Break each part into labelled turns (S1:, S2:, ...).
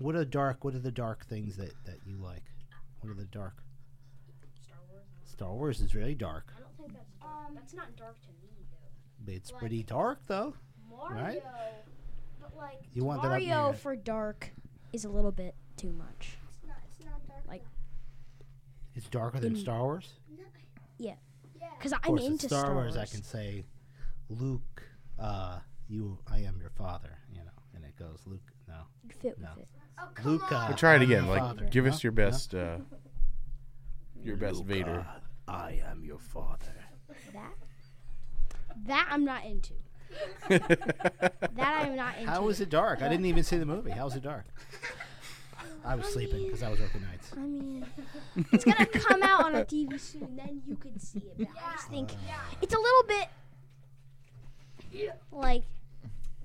S1: What are dark? What are the dark things that that you like? What are the dark?
S2: Star Wars.
S1: Star Wars is really dark.
S2: I don't think that's dark.
S3: Um,
S2: that's not dark to me though.
S1: It's
S3: Like-
S1: pretty dark though.
S3: Mario.
S1: Right?
S3: But like,
S1: You want that up
S4: Mario
S1: near-
S4: for dark is a little bit too much.
S3: it's not. It's not dark.
S4: Like-
S1: It's darker than Star Wars.
S3: though.
S4: Yeah.
S3: Yeah.
S4: Because
S1: Of
S4: I'm
S1: course,
S4: into
S1: it's Star, Wars, I can say, Luke, uh, you, I am your father. You know, and it goes, Luke. No,
S4: You fit
S1: No.
S4: with it.
S3: Oh come
S1: Luke.
S3: On.
S5: But try it again. Like,
S1: father.
S5: give
S1: No?
S5: us your
S1: No?
S5: best. Uh, your best
S1: Luke,
S5: Vader.
S1: I am your father.
S4: That that I'm not into. That I am not into.
S1: How was it dark? I didn't even see the movie. How was it dark? I was sleeping because I was working nights.
S4: I mean, it's gonna come out on a TV soon. Then you could see it. But I just think it's a little bit like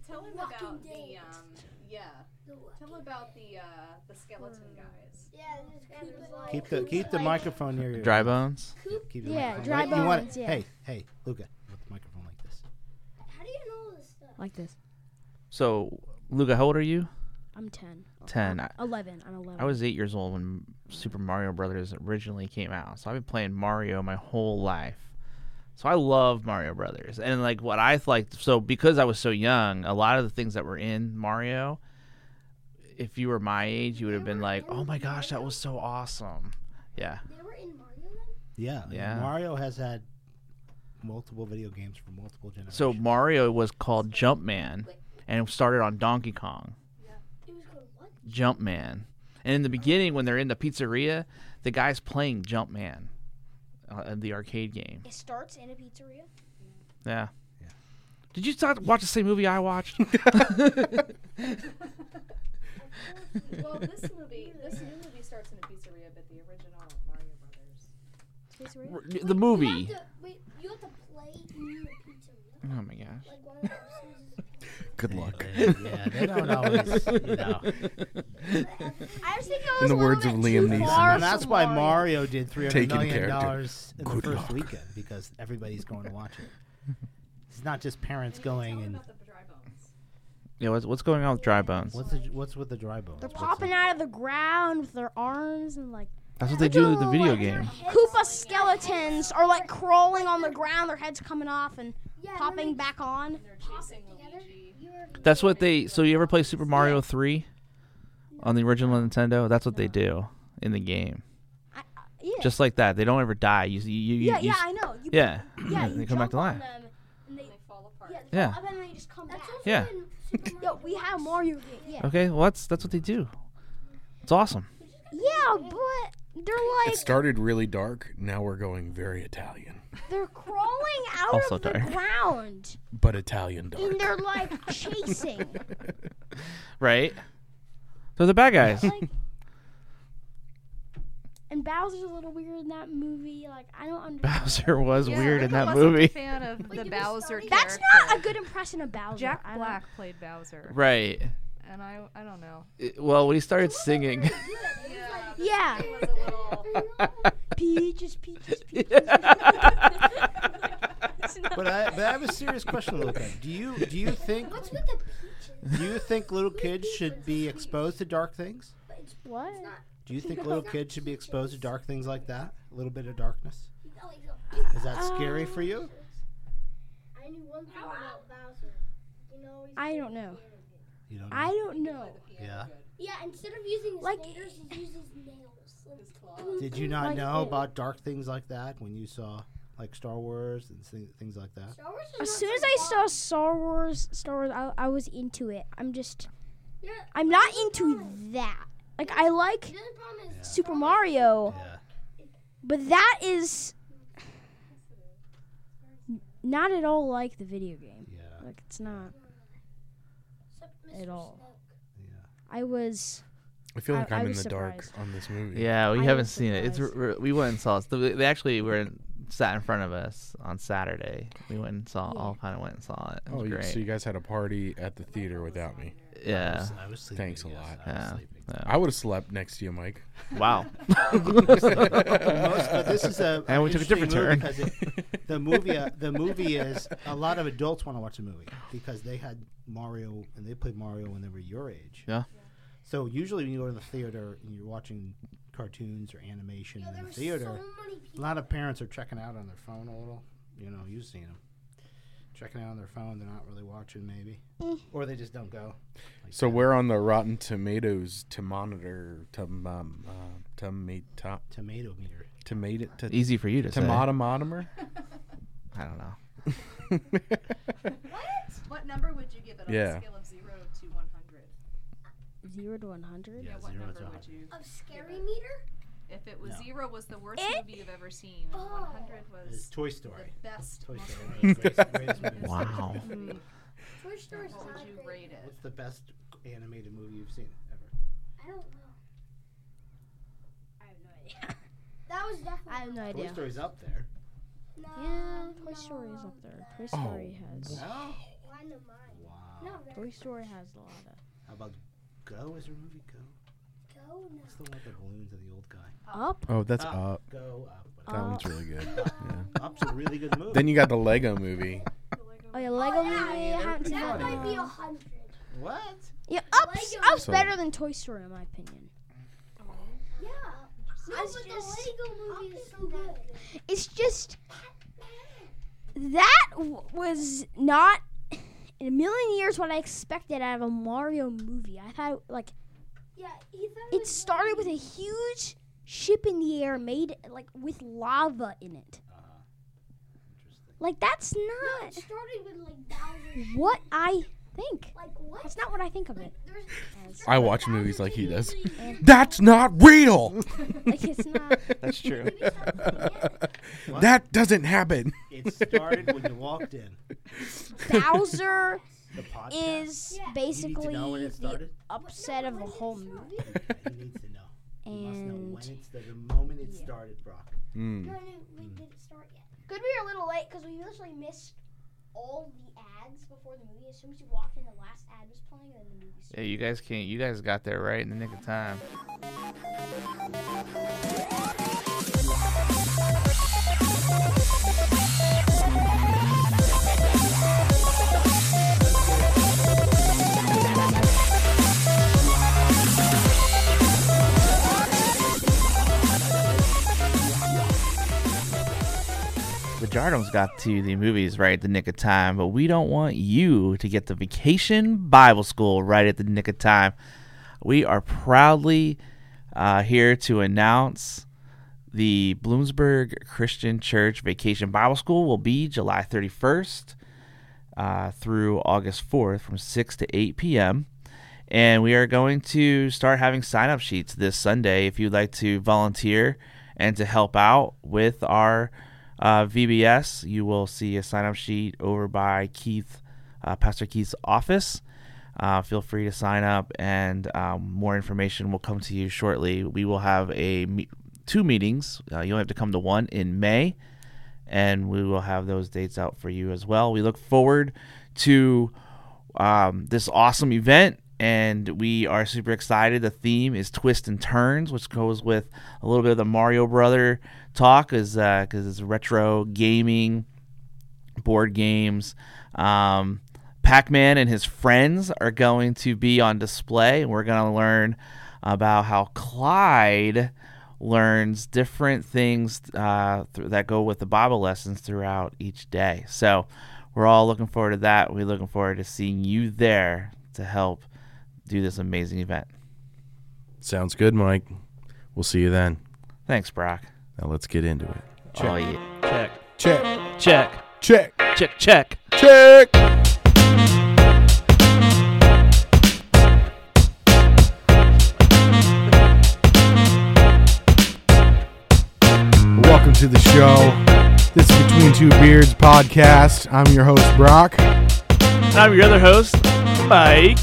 S6: Tell him
S3: Walking
S6: about the um yeah.
S3: The
S6: Tell him about the uh the skeleton guys.
S3: Yeah, just keep it like.
S1: Keep the keep the microphone near your
S7: Dry bones.
S1: Keep the
S4: Yeah,
S1: microphone.
S4: dry
S1: Wait, you want
S4: bones,
S1: it-
S4: yeah.
S1: Hey, hey, Luca, with the microphone like this.
S3: How do you know this stuff?
S4: like this.
S7: So, Luca, how old are you?
S4: I'm ten.
S7: 10. I,
S4: Eleven. I'm eleven.
S7: I was eight years old when Super Mario Brothers originally came out. So I've been playing Mario my whole life. So I love Mario Brothers. And like what I liked, so because I was so young, a lot of the things that were in Mario, if you were my age, you would have been like, oh my gosh, that was so awesome. Yeah.
S3: They were in Mario then?
S1: Yeah,
S7: Yeah.
S1: Mario has had multiple video games for multiple generations.
S7: So Mario was called Jumpman, and it started on Donkey Kong.
S3: It was called what?
S7: Jumpman. And in the beginning, when they're in the pizzeria, the guy's playing Jumpman, uh, the arcade game.
S4: It starts in a pizzeria.
S7: Yeah.
S1: Yeah.
S7: Did you start watch the same movie I watched?
S6: well, this movie, this new movie starts in a pizzeria, but the original Mario Brothers.
S4: Pizzeria.
S7: the movie.
S3: You have to, wait, you have to play in the pizzeria.
S7: Oh my gosh.
S3: Like one of those.
S5: Good luck.
S1: Yeah, they don't always, you know.
S4: I was thinking it was
S5: In the
S4: a
S5: words of
S4: bit
S5: Liam
S4: too
S5: Neeson.
S4: far
S1: And that's
S4: from
S1: why
S4: Mario.
S1: Mario did three hundred
S5: Taking
S1: million
S5: character.
S1: dollars in the first
S5: luck.
S1: weekend because everybody's going to watch it. It's not just parents going and
S6: About the dry bones.
S7: Yeah, what's, what's going on with Dry Bones?
S1: what's the, what's with the dry bones?
S4: They're
S1: What's
S4: popping
S1: the-
S4: out of the ground with their arms and like
S7: That's what they do in the video
S4: like,
S7: game.
S4: Koopa skeletons are like crawling on the ground, their heads coming off and
S3: Yeah,
S4: popping
S3: they
S4: back on.
S6: They're chasing
S3: together.
S6: Luigi.
S3: You were-
S7: That's what they. So you ever play Super Mario 3 on the original Nintendo? That's what they do in the game.
S4: I, I, yeah.
S7: Just like that. They don't ever die. You, you, you,
S4: yeah,
S7: you
S4: yeah,
S7: s-
S4: I know. You,
S7: yeah.
S4: yeah,
S7: they
S4: you
S7: come back to
S4: on
S7: life.
S4: them and they,
S6: They fall apart.
S4: yeah,
S7: Yeah.
S4: up and then they just come
S3: That's
S4: back.
S3: also
S7: Yeah.
S3: in Super Mario
S4: Yo, we have Mario. Yeah.
S7: Okay, well that's that's what they do. It's awesome.
S4: Yeah, but they're like
S5: It started really dark. Now we're going very Italian,
S4: they're crawling out
S7: Also
S4: of the
S7: dark.
S4: ground
S5: but Italian dark.
S4: and they're like chasing.
S7: Right? They're the bad guys.
S4: like, and Bowser's a little weird in that movie. Like I don't understand.
S7: Bowser was
S8: Yeah,
S7: weird in that
S8: wasn't
S7: movie.
S8: A fan of the Bowser
S4: That's not a good impression of Bowser.
S8: Jack Black played Bowser,
S7: Right.
S8: and I I don't know.
S7: It- well, when he started singing.
S4: Yeah.
S6: It was a little.
S4: Peaches, peaches, peaches.
S1: But I, but I have a serious question, Luca. Do you do you think
S3: What's with the peaches?
S1: do you think little kids should be exposed to dark things?
S3: But it's
S4: what?
S3: Not.
S1: Do you think little kids should be exposed to dark things like that? A little bit of darkness.
S3: not like the
S1: Is that scary for you?
S3: I knew one thing about Bowser. You know, he's
S4: I don't know.
S1: You don't. Know?
S4: I don't know.
S1: Yeah.
S3: Yeah, instead of using his
S4: Like-
S3: fingers, he uses nails. Like,
S6: His claw.
S1: Did you not
S4: Like
S1: know
S4: it-
S1: about dark things like that when you saw like Star Wars and thi- things like that?
S3: Star Wars
S4: As soon as I saw. Star Wars, Star Wars, I, I was into it. I'm just,
S3: Yeah,
S4: I'm not into that. Like I like
S3: the other problem is
S4: Super Mario,
S1: Yeah.
S4: but that is not at all like the video game.
S1: Yeah.
S4: Like it's not at all.
S1: Yeah.
S4: I was.
S5: I feel like
S4: I
S5: I'm in
S4: was
S5: the dark on this movie.
S7: Yeah, we
S4: I
S7: haven't
S4: was
S7: seen it. It's
S4: surprised.
S7: r- r- we went and saw it. So They actually were in, sat in front of us on Saturday. We went and saw
S4: Yeah.
S7: all kind of went and saw it. It
S5: Oh,
S7: was
S5: you,
S7: great.
S5: so you guys had a party at the theater without me.
S1: I
S7: yeah.
S1: was, I was sleeping.
S5: Thanks a
S1: yes,
S5: lot.
S1: I was
S7: Yeah.
S1: sleeping.
S7: Yeah.
S5: I would have slept next to you, Mike.
S7: Wow.
S1: Most- but this is a
S7: And we took a different turn.
S1: because it- the movie uh, the movie is a lot of adults want to watch the movie because they had Mario and they played Mario when they were your age.
S7: Yeah.
S1: So usually when you go to the theater and you're watching cartoons or animation
S3: Yo,
S1: in the theater,
S3: so
S1: a lot of parents are checking out on their phone a little. You know, you've seen them checking out on their phone. They're not really watching, maybe, or they just don't go. Like
S5: So
S1: that.
S5: we're on the Rotten Tomatoes to monitor to um uh, tomato
S1: tomato meter.
S5: tomato to
S7: Easy for you to say.
S5: tomatomotomer.
S7: I don't know.
S6: What What number would you give it on
S5: Yeah.
S6: a scale of zero to one hundred?
S4: Zero to one hundred.
S1: Yeah,
S6: what
S1: zero
S6: number
S1: to
S6: would you?
S3: Of scary meter?
S6: If it was
S1: No.
S6: zero was the worst
S4: Eh?
S6: movie you've ever seen, and
S3: Oh.
S6: one hundred
S1: It's
S6: was
S1: Toy
S6: the
S1: Story.
S6: best.
S1: Toy
S6: most
S1: Story.
S6: amazing.
S1: Greatest- greatest movie.
S7: Wow.
S3: Toy Story's
S6: What
S3: not
S6: would you
S3: great.
S6: rate it?
S1: What's the best animated movie you've seen ever?
S3: I don't know.
S4: I have no idea.
S3: That was definitely.
S4: I have no
S1: Toy
S4: idea.
S1: Story's up there.
S3: No,
S4: Yeah, Toy
S3: no,
S4: Story is up there. Toy
S5: Oh.
S4: Story has.
S1: No.
S3: One of mine.
S1: Wow.
S3: No,
S4: Toy Story has a lot of.
S1: How about Go? Is there a movie Go?
S3: Go. No.
S1: What's the one with the balloons and the old guy?
S4: Up.
S5: Oh, that's
S1: Up.
S5: up.
S1: Go up.
S5: That
S4: Uh,
S5: one's really good. Yeah.
S1: Up's a really good movie.
S5: Then you got the Lego movie.
S4: Oh yeah, Lego
S3: Oh,
S4: movie.
S3: yeah,
S4: I
S1: yeah,
S4: haven't seen
S3: That
S4: that.
S3: might be a
S4: one.
S3: hundred.
S1: what?
S4: Yeah, Up's,
S3: Lego
S4: Up's
S5: So-
S4: better than Toy Story in my opinion.
S3: Yeah. No,
S4: It's
S3: but the
S4: just-
S3: Lego movie is so good.
S4: It's just that w- was not in a million years what I expected out of a Mario movie. I thought like
S3: Yeah, he thought
S4: it
S3: was
S4: started with a huge ship in the air made like with lava in it.
S1: Uh-huh.
S4: Like that's
S3: be- No,
S4: not
S3: it started with like Bowser.
S4: what I think.
S3: Like what?
S4: That's not what I think of it.
S5: I watch movies like he does. That's not real.
S4: like it's not.
S7: That's true.
S5: That doesn't happen.
S1: It started when you walked in.
S4: Bowser
S1: The podcast.
S4: is
S3: Yeah.
S1: You need to
S4: basically
S1: know when it
S4: the
S1: started.
S4: upset of the whole movie.
S1: he needs to know. You must know when it's the, the moment it
S4: Yeah.
S1: started, Brock.
S5: Mm.
S3: No, no, we didn't start yet.
S4: Good, we were a little late because we literally missed all the ads before the movie. As soon as you walked in, the last ad was playing, and then the movie
S7: Yeah, you guys can't. You guys got there right in the nick of time. The Jardims got to the movies right at the nick of time, but we don't want you to get the Vacation Bible School right at the nick of time. We are proudly uh, here to announce the Bloomsburg Christian Church Vacation Bible School will be July 31st uh, through August 4th from 6 to 8 p.m. And we are going to start having sign up sheets this Sunday if you'd like to volunteer and to help out with our uh, VBS. You will see a sign up sheet over by Keith, uh, Pastor Keith's office. Uh, feel free to sign up, and um, more information will come to you shortly. We will have a me- two meetings. Uh, you only have to come to one in May, and we will have those dates out for you as well. We look forward to um, this awesome event, and we are super excited. The theme is twists and turns, which goes with a little bit of the Mario Brother talk, is because it's retro gaming, board games. Um, Pac-Man and his friends are going to be on display, and we're going to learn about how Clyde learns different things uh, th- that go with the Bible lessons throughout each day. So we're all looking forward to that. We're looking forward to seeing you there to help do this amazing event.
S5: Sounds good, Mike. We'll see you then.
S7: Thanks, Brock.
S5: Now let's get into it.
S7: Oh yeah. Check.
S5: Check.
S7: Check.
S5: Check.
S7: Check. Check.
S5: Check. Welcome to the show. This is Between Two Beards podcast. I'm your host, Brock,
S7: I'm your other host, Mike.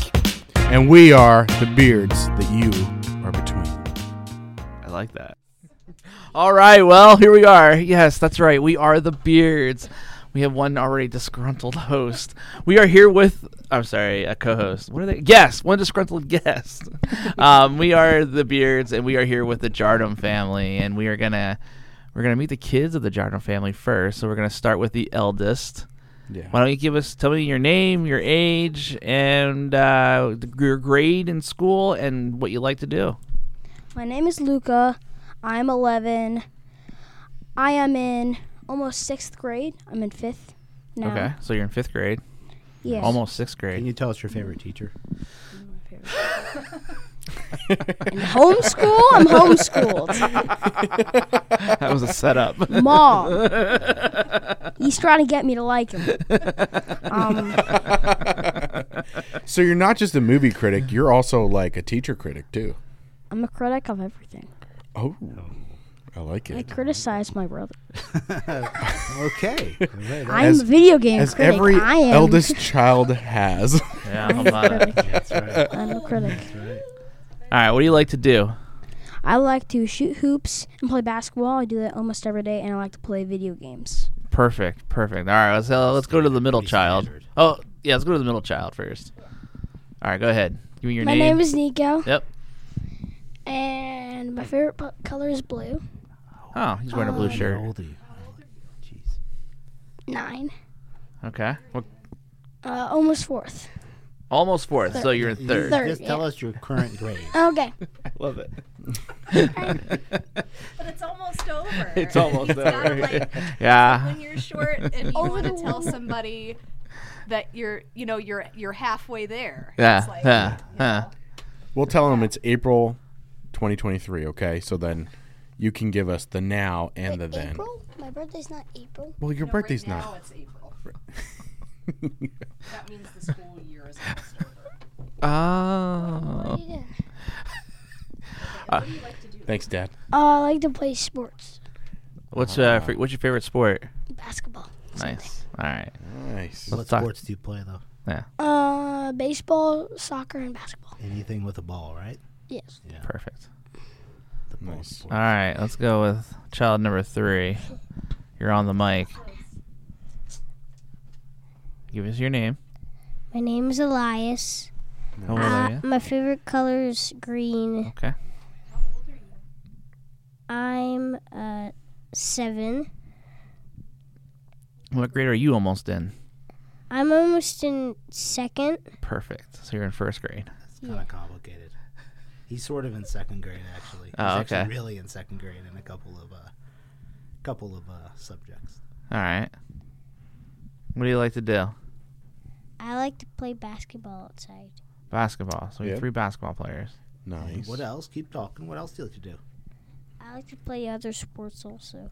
S5: and we are the beards that you are between.
S7: I like that. All right, well, here we are. Yes, that's right. We are the Beards. We have one already disgruntled host. We are here with, I'm sorry, a co-host. What are they? Guest, one disgruntled guest. um, we are the Beards, and we are here with the Jardim family, and we are gonna we're gonna meet the kids of the Jardim family first. So we're gonna start with the eldest.
S5: Yeah.
S7: Why don't you give us tell me your name, your age, and uh, your grade in school, and what you like to do?
S4: My name is Luca. I'm 11. I am in almost sixth grade. I'm in fifth now.
S7: Okay, so you're in fifth grade,
S4: Yes.
S7: almost sixth grade.
S1: Can you tell us your favorite teacher?
S4: In homeschool, I'm homeschooled.
S7: that was a setup.
S4: Mom. He's trying to get me to like him. Um,
S5: So you're not just a movie critic; you're also like a teacher critic too.
S4: I'm a critic of everything.
S5: Oh, I like it.
S4: I criticize my brother.
S1: okay. Okay,
S4: I'm
S5: As-
S4: a video game
S5: As
S4: critic.
S5: every
S4: I am.
S5: Every eldest child has.
S7: yeah,
S4: I'm a
S7: about
S4: critic.
S1: That's right.
S4: I'm a critic.
S1: That's right.
S7: All right, what do you like to do?
S4: I like to shoot hoops and play basketball. I do that almost every day, and I like to play video games.
S7: Perfect, perfect. All right, let's uh, let's go to the middle
S1: Pretty
S7: child.
S1: standard.
S7: Oh, yeah, let's go to the middle child first. All right, go ahead. Give me your name.
S4: my
S7: name.
S4: name is Nico.
S7: Yep.
S4: And my favorite po- color is blue.
S7: Oh, he's wearing a blue
S4: Um,
S1: How
S7: shirt.
S1: old are you? Jeez.
S4: Nine.
S7: Okay. What,
S4: Uh, almost fourth.
S7: almost fourth, so you're in third.
S4: Third,
S1: Just tell
S4: yeah.
S1: us your current grade.
S4: Okay.
S7: Love it.
S6: But it's almost over.
S7: It's almost
S6: You've gotta,
S7: over.
S6: like,
S7: yeah.
S6: when you're short and you
S4: Over
S6: want to tell somebody that you're, you know, you're you're halfway there.
S7: Yeah.
S6: It's like,
S7: yeah.
S6: you
S7: yeah.
S6: know,
S5: We'll tell them it's April 2023. Okay, so then you can give us the now and the then.
S4: April? My birthday's not April.
S5: Well, your
S6: no,
S5: birthday's
S6: right
S5: not.
S6: Now it's April. That means the school year is almost over.
S4: What
S7: Oh.
S4: do you do?
S6: What do you like to do?
S5: Thanks, Dad.
S4: Uh, I like to play sports.
S7: What's uh fr- what's your favorite sport?
S4: Basketball.
S7: Nice. All right.
S5: Nice.
S7: Let's
S1: what
S7: talk-
S1: sports do you play though? Yeah.
S4: Uh, baseball, soccer, and basketball.
S1: Anything with a ball, right?
S4: Yes.
S1: Yeah.
S7: Perfect.
S1: The ball
S5: Nice.
S7: All right, let's go with child number three. You're on the mic. Give us your name.
S3: My name is Elias.
S7: How old
S3: Uh,
S7: are you?
S3: my favorite color is green.
S7: Okay. How old are you?
S3: I'm uh seven.
S7: What grade are you almost in?
S3: I'm almost in second.
S7: Perfect. So you're in first grade.
S1: It's kind of complicated. He's sort of in second grade actually. He's
S7: Oh,
S1: actually
S7: okay.
S1: really in second grade in a couple of uh, couple of uh, subjects.
S7: All right. What do you like to do?
S3: I like to play basketball outside.
S7: Basketball. So we have three basketball players.
S5: Nice.
S1: What else? Keep talking. What else do you like to do?
S3: I like to play other sports also.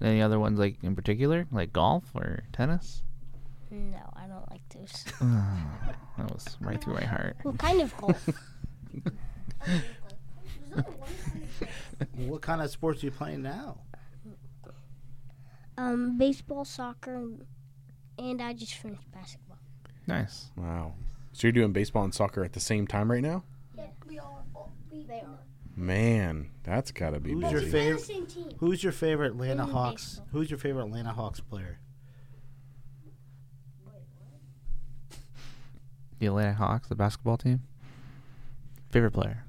S7: Any other ones like in particular, like golf or tennis?
S3: No, I don't like those.
S7: that was right through my heart.
S3: what kind of golf?
S1: what kind of sports are you playing now?
S3: um, baseball, soccer, and, and I just finished basketball.
S7: Nice.
S5: Wow. So you're doing baseball and soccer at the same time right now?
S4: Yeah, we are. We, they are.
S5: Man, that's gotta be
S1: Who's your favorite? Who's your favorite Atlanta Hawks?
S3: baseball.
S1: Who's your favorite Atlanta Hawks player?
S7: The Atlanta Hawks, the basketball team. Favorite player.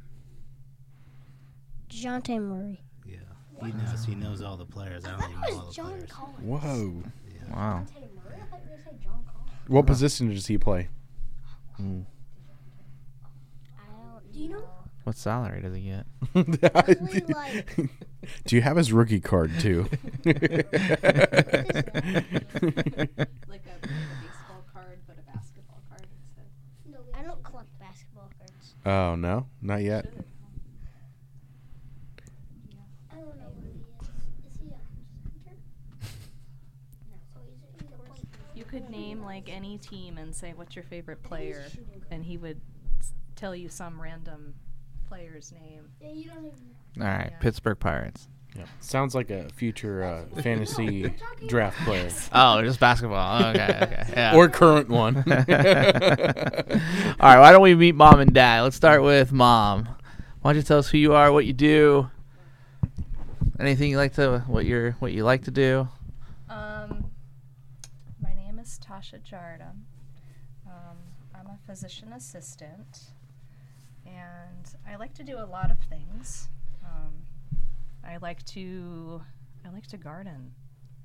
S3: Dejounte Murray.
S1: Yeah, he knows. He knows all the players. I don't even know all the
S4: John
S1: players.
S4: Collins.
S5: Whoa.
S1: Yeah.
S7: Wow.
S4: Hey, Murray, I thought you were gonna say John Collins.
S5: What position does he play?
S7: Mm.
S3: Don't
S4: Do you know?
S7: What salary does he get?
S3: Probably like
S5: Do you have his rookie card too?
S6: Like a, like a baseball card, but a basketball card instead.
S3: I don't collect basketball cards.
S5: oh no, not yet.
S4: I don't know where he is. Is he a center? No. Oh, he's a, he's no, not yet.
S6: You could name like any team and say what's your favorite player, and he would s- tell you some random player's name.
S4: Yeah, you don't even.
S7: All right,
S6: Yeah.
S7: Pittsburgh Pirates.
S5: Yeah. Sounds like a future uh, fantasy draft player
S7: Oh, just basketball. Oh, okay, okay. Yeah.
S5: or current one.
S7: All right, why don't we meet mom and dad? Let's start with mom. Why don't you tell us who you are, what you do, anything you like to, what you're, what you like to do?
S8: Um, my name is Tasha Jardim. Um, I'm a physician assistant, and I like to do a lot of things. Um, I like to, I like to garden.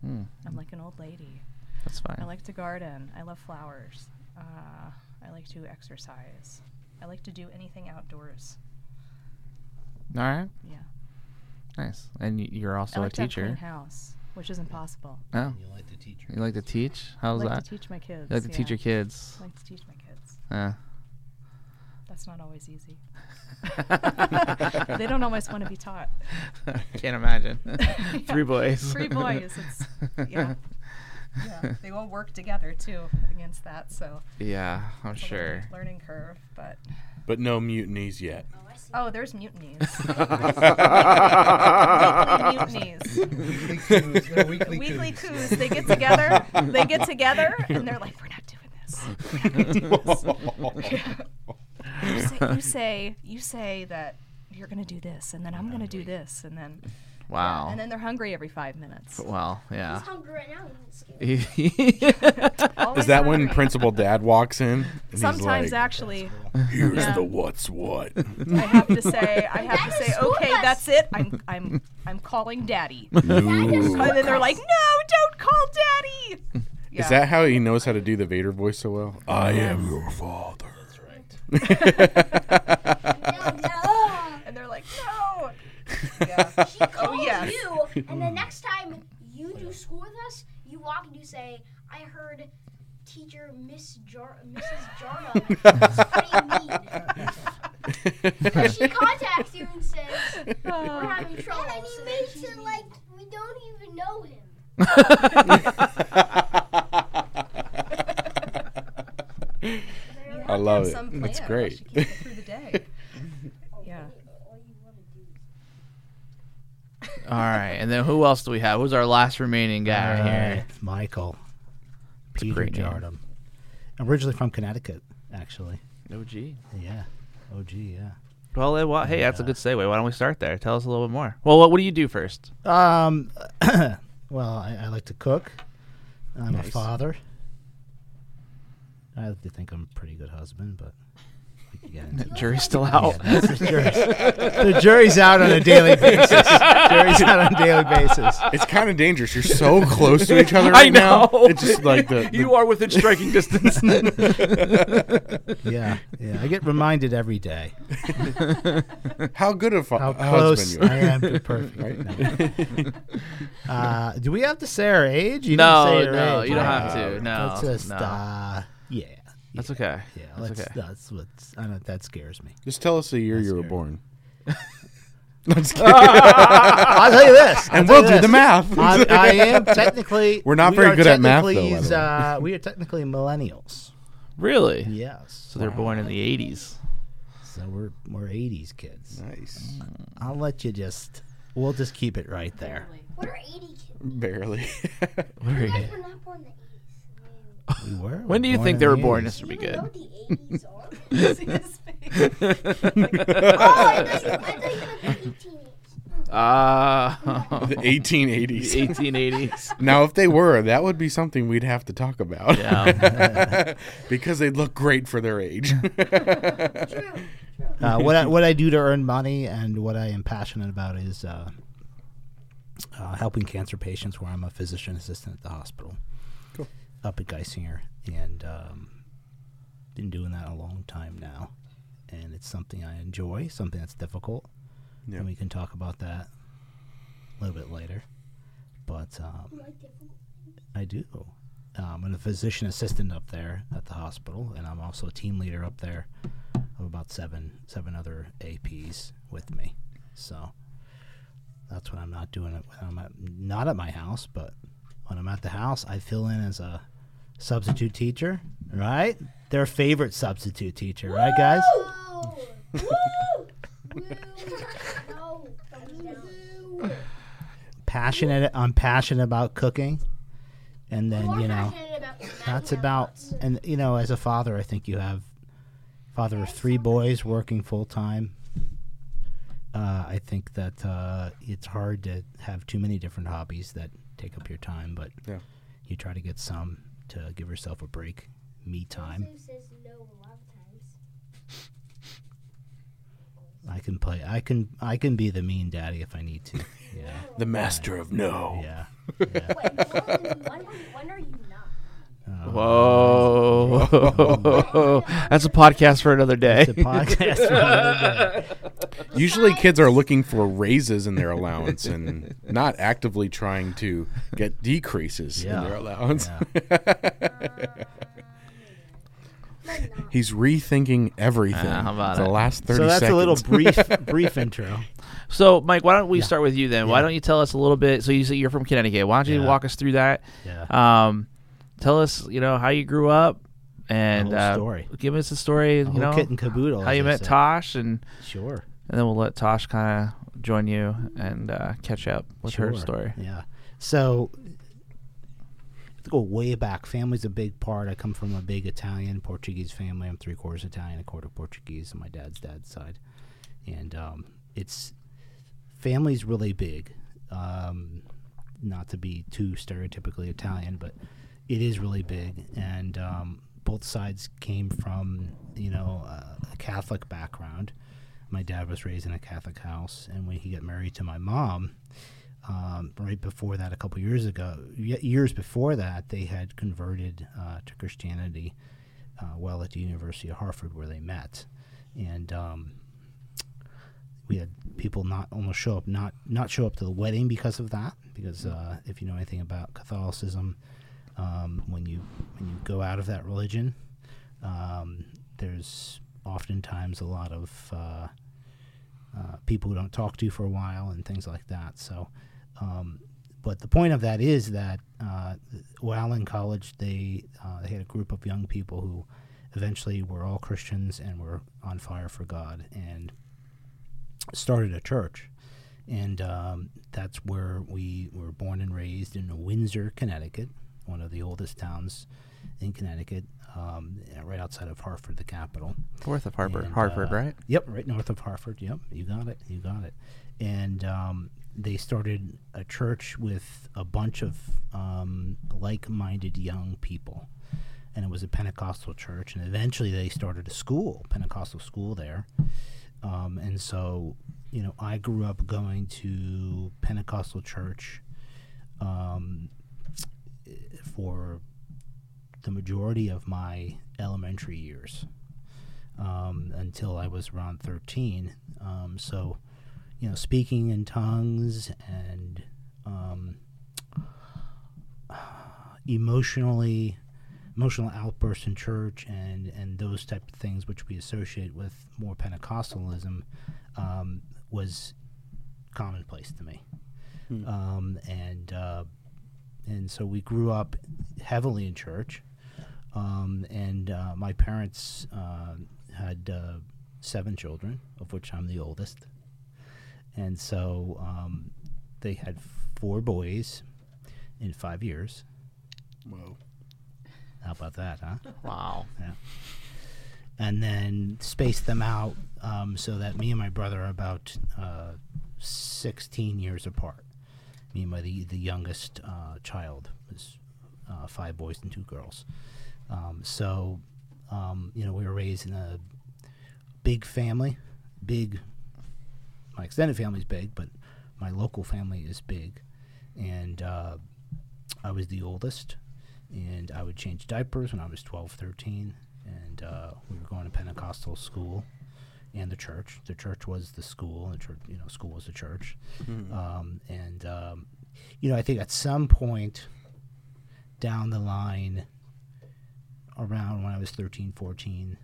S7: Hmm.
S8: I'm like an old lady.
S7: That's fine.
S9: I like to garden. I love flowers. Uh, I like to exercise. I like to do anything outdoors.
S7: All right.
S9: Yeah.
S7: Nice. And y- you're also
S9: I like
S7: a
S9: to have a clean
S7: teacher.
S9: house, which is impossible.
S7: Oh,
S1: You like the teacher.
S7: you like to teach? How's that?
S9: I
S7: How's
S9: like
S7: that?
S9: to teach my kids.
S7: You like to teach your kids?
S9: I like to teach my kids.
S7: Uh.
S9: That's not always easy. they don't always want to be taught.
S7: Can't imagine. Three boys.
S9: Three boys. It's yeah. Yeah. They all work together too against that, so
S7: Yeah, I'm
S9: it's
S7: sure.
S9: learning, learning curve. But
S5: But no mutinies yet.
S4: Oh,
S9: oh, there's mutinies. weekly mutinies.
S1: weekly,
S9: Weekly coups. They get together. They get together, and they're like, "We're not doing this. We're not gonna do this." you, say, you say you say that you're gonna do this, and then I'm gonna do this, and then
S7: Wow.
S9: and then they're hungry every five minutes.
S7: Well, yeah.
S3: He's hungry right now. He's scared.
S9: Always
S5: Is that when. Principal Dad walks in? and he's
S9: Sometimes,
S5: like,
S9: actually,
S5: Here's
S9: Yeah.
S5: the what's what.
S9: I have to say, I have to say, okay,
S3: bus.
S9: that's it. I'm, I'm, I'm calling Daddy.
S5: Ooh.
S9: And then they're like, no, don't call Daddy. Yeah.
S5: Is that how he knows how to do the Vader voice so well? I am your father.
S1: That's right.
S3: no, no.
S9: And they're like, no. Yeah.
S3: She calls oh,
S9: yes.
S3: you, and the next time you do school with us, you walk and you say, "I heard teacher Miss Jar- Mrs. Jardim is pretty mean." she contacts you and says, "We're having trouble."
S4: And he
S3: so
S4: makes it like we don't even know him.
S9: You
S5: I love it.
S9: some
S5: That's great.
S9: else You can't get through the day. yeah.
S7: All right. And then who else do we have? Who's our last remaining guy here?
S1: Alright, Michael.
S7: It's
S1: Peter
S7: great name.
S1: Jardim. Originally from Connecticut, actually.
S7: OG.
S1: Yeah. OG, yeah.
S7: Well, well, hey, that's a good segue. Why don't we start there? Tell us a little bit more. Well, what, what do you do first?
S1: Um, well, I, I like to cook. I'm
S7: Nice.
S1: a father. I like to think I'm a pretty good husband, but we can get into
S7: Jury's still out.
S1: that's the, jury's, the jury's out on a daily basis. jury's out on a daily basis.
S5: It's kind of dangerous. You're so close to each other
S7: I
S5: right now.
S7: know.
S5: It's just like the, the
S7: you are within striking distance.
S1: Yeah, yeah. I get reminded every day
S5: how good of a
S1: how close
S5: husband you
S1: I
S5: are.
S1: am to perfect. No. Uh, do we have to say our age? You
S7: No,
S1: say
S7: no,
S1: age.
S7: you don't
S1: Uh,
S7: have to. No,
S1: Let's just,
S7: no.
S1: uh, yeah.
S7: That's
S1: yeah,
S7: okay.
S1: Yeah,
S7: That's
S1: let's,
S7: okay.
S1: that's what's. I don't. That scares me.
S5: Just tell us the year
S1: That's
S5: you were
S1: scary.
S5: born. Let's get-
S1: I'll tell you this,
S5: and
S1: I'll
S5: we'll
S1: tell you
S5: do the math.
S1: I, I am technically.
S5: We're not
S1: we
S5: very good at math, though,
S1: technically,
S5: by the way.
S1: Uh, we are technically millennials.
S7: really?
S1: Yes.
S7: So they're born in the 80s.
S1: So we're we're 80s kids.
S5: nice.
S1: I'll let you just. We'll just keep it right there.
S3: What are 80 kids?
S5: Barely.
S3: You guys were not born in the 80s.
S1: We were.
S7: When do you think they were
S1: the
S7: born?
S1: 80s.
S7: This would be good.
S3: know the 80s are?
S9: See his face.
S3: I thought you, I thought you meant the 1880s.
S7: Ah,
S5: the 1880s.
S7: 1880s.
S5: Now, if they were, that would be something we'd have to talk about.
S7: Yeah.
S5: because they'd look great for their age.
S1: Uh, what I, what I do to earn money and what I am passionate about is uh, uh, helping cancer patients. Where I'm a physician assistant at the hospital,
S5: Cool.
S1: Up at Geisinger, and um, been doing that a long time now. And it's something I enjoy, something that's difficult,
S5: Yeah.
S1: and we can talk about that a little bit later. But um, I do. Um, I'm a physician assistant up there at the hospital, and I'm also a team leader up there of about seven seven other APs with me. So that's when I'm not doing it when I'm at, not at my house, but when I'm at the house, I fill in as a substitute teacher. Right? Their favorite substitute teacher, right, guys?
S3: Woo! Woo! Woo! No, thumbs down.
S1: Passionate. I'm passionate about cooking, and then you know.
S3: passionate about your
S1: That's about, and you know, as a father, I think you have father of three boys working full time. Uh, I think that uh, it's hard to have too many different hobbies that take up your time, but
S5: Yeah.
S1: you try to get some to give yourself a break, me time.
S3: No a lot of times?
S1: I can play. I can. I can be the mean daddy if I need to. Yeah.
S5: the master of no.
S1: Yeah. yeah.
S3: Wait, when, when, when are you not?
S7: Whoa. That's a podcast for another day.
S1: It's a podcast. for another day.
S5: Usually, kids are looking for raises in their allowance and not actively trying to get decreases in their allowance.
S1: Yeah.
S5: He's rethinking everything.
S7: Ah, how about
S5: the
S7: it?
S5: last thirty
S1: So that's
S5: seconds.
S1: a little brief, brief intro.
S7: So, Mike, why don't we
S1: Yeah.
S7: start with you then? Why don't you tell us a little bit? So, you say you're from Connecticut. Why don't you
S1: Yeah.
S7: walk us through that?
S1: Yeah.
S7: Um, tell us, you know, how you grew up, and uh,
S1: story.
S7: give us a story.
S1: The
S7: you know,
S1: kit and caboodle.
S7: how you met. Tosh, and
S1: Sure.
S7: and then we'll let Tosh kind of join you and uh, catch up with her story.
S1: Yeah. So to go way back, family's a big part. I come from a big Italian Portuguese family. I'm three quarters Italian, a quarter Portuguese on my dad's dad's side, and um, it's family's really big. Um, not to be too stereotypically Italian, but it is really big, and um, both sides came from you know a Catholic background. My dad was raised in a Catholic house, and when he got married to my mom, um, right before that, a couple years ago, years before that, they had converted uh, to Christianity uh, while at the University of Hartford, where they met, and um, we had people not almost show up, not not show up to the wedding because of that. Because uh, if you know anything about Catholicism, um, when you when you go out of that religion, um, there's oftentimes a lot of uh, uh, people who don't talk to you for a while and things like that. So, um, but the point of that is that uh, while in college, they uh, they had a group of young people who eventually were all Christians and were on fire for God and started a church. And um, that's where we were born and raised in Windsor, Connecticut, one of the oldest towns in Connecticut, um, right outside of Hartford, the capital.
S7: North of Harvard,
S1: And,
S7: Hartford,
S1: uh,
S7: right?
S1: Yep, right north of Hartford. Yep, you got it. You got it. And um, they started a church with a bunch of um, like-minded young people, and it was a Pentecostal church. And eventually, they started a school, Pentecostal school there. Um, and so, you know, I grew up going to Pentecostal church um, for the majority of my elementary years um, until I was around 13. Um, so, you know, speaking in tongues and um, emotionally emotional outbursts in church and and those type of things which we associate with more Pentecostalism um, was commonplace to me. Um, and uh, and so we grew up heavily in church. Um, and uh, my parents uh, had uh, seven children, of which I'm the oldest. And so um, they had four boys in five years.
S5: Whoa.
S1: How about that, huh?
S7: Wow. Yeah.
S1: and then spaced them out um, so that me and my brother are about uh, 16 years apart. Me and my the, the youngest uh, child was uh, five boys and two girls. Um, so, um, you know, we were raised in a big family, big. My extended family is big, but my local family is big, and uh, I was the oldest, and I would change diapers when I was 12, 13, and uh, we were going to Pentecostal school and the church. The church was the school, and the church, you know, school was the church. Um, and um, you know, I think at some point down the line, around when I was 13, 14,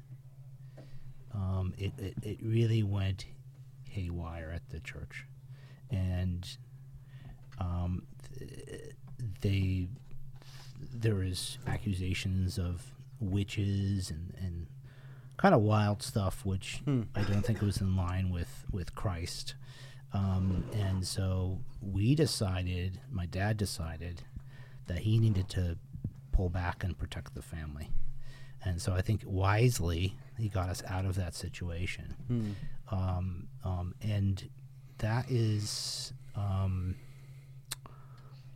S1: um, it, it, it really went haywire at the church, and um, th- they there was accusations of witches and, and kind of wild stuff, which I don't think was in line with with Christ. Um, and so we decided, my dad decided, that he needed to pull back and protect the family. And so I think wisely he got us out of that situation. Um, um, and that is um,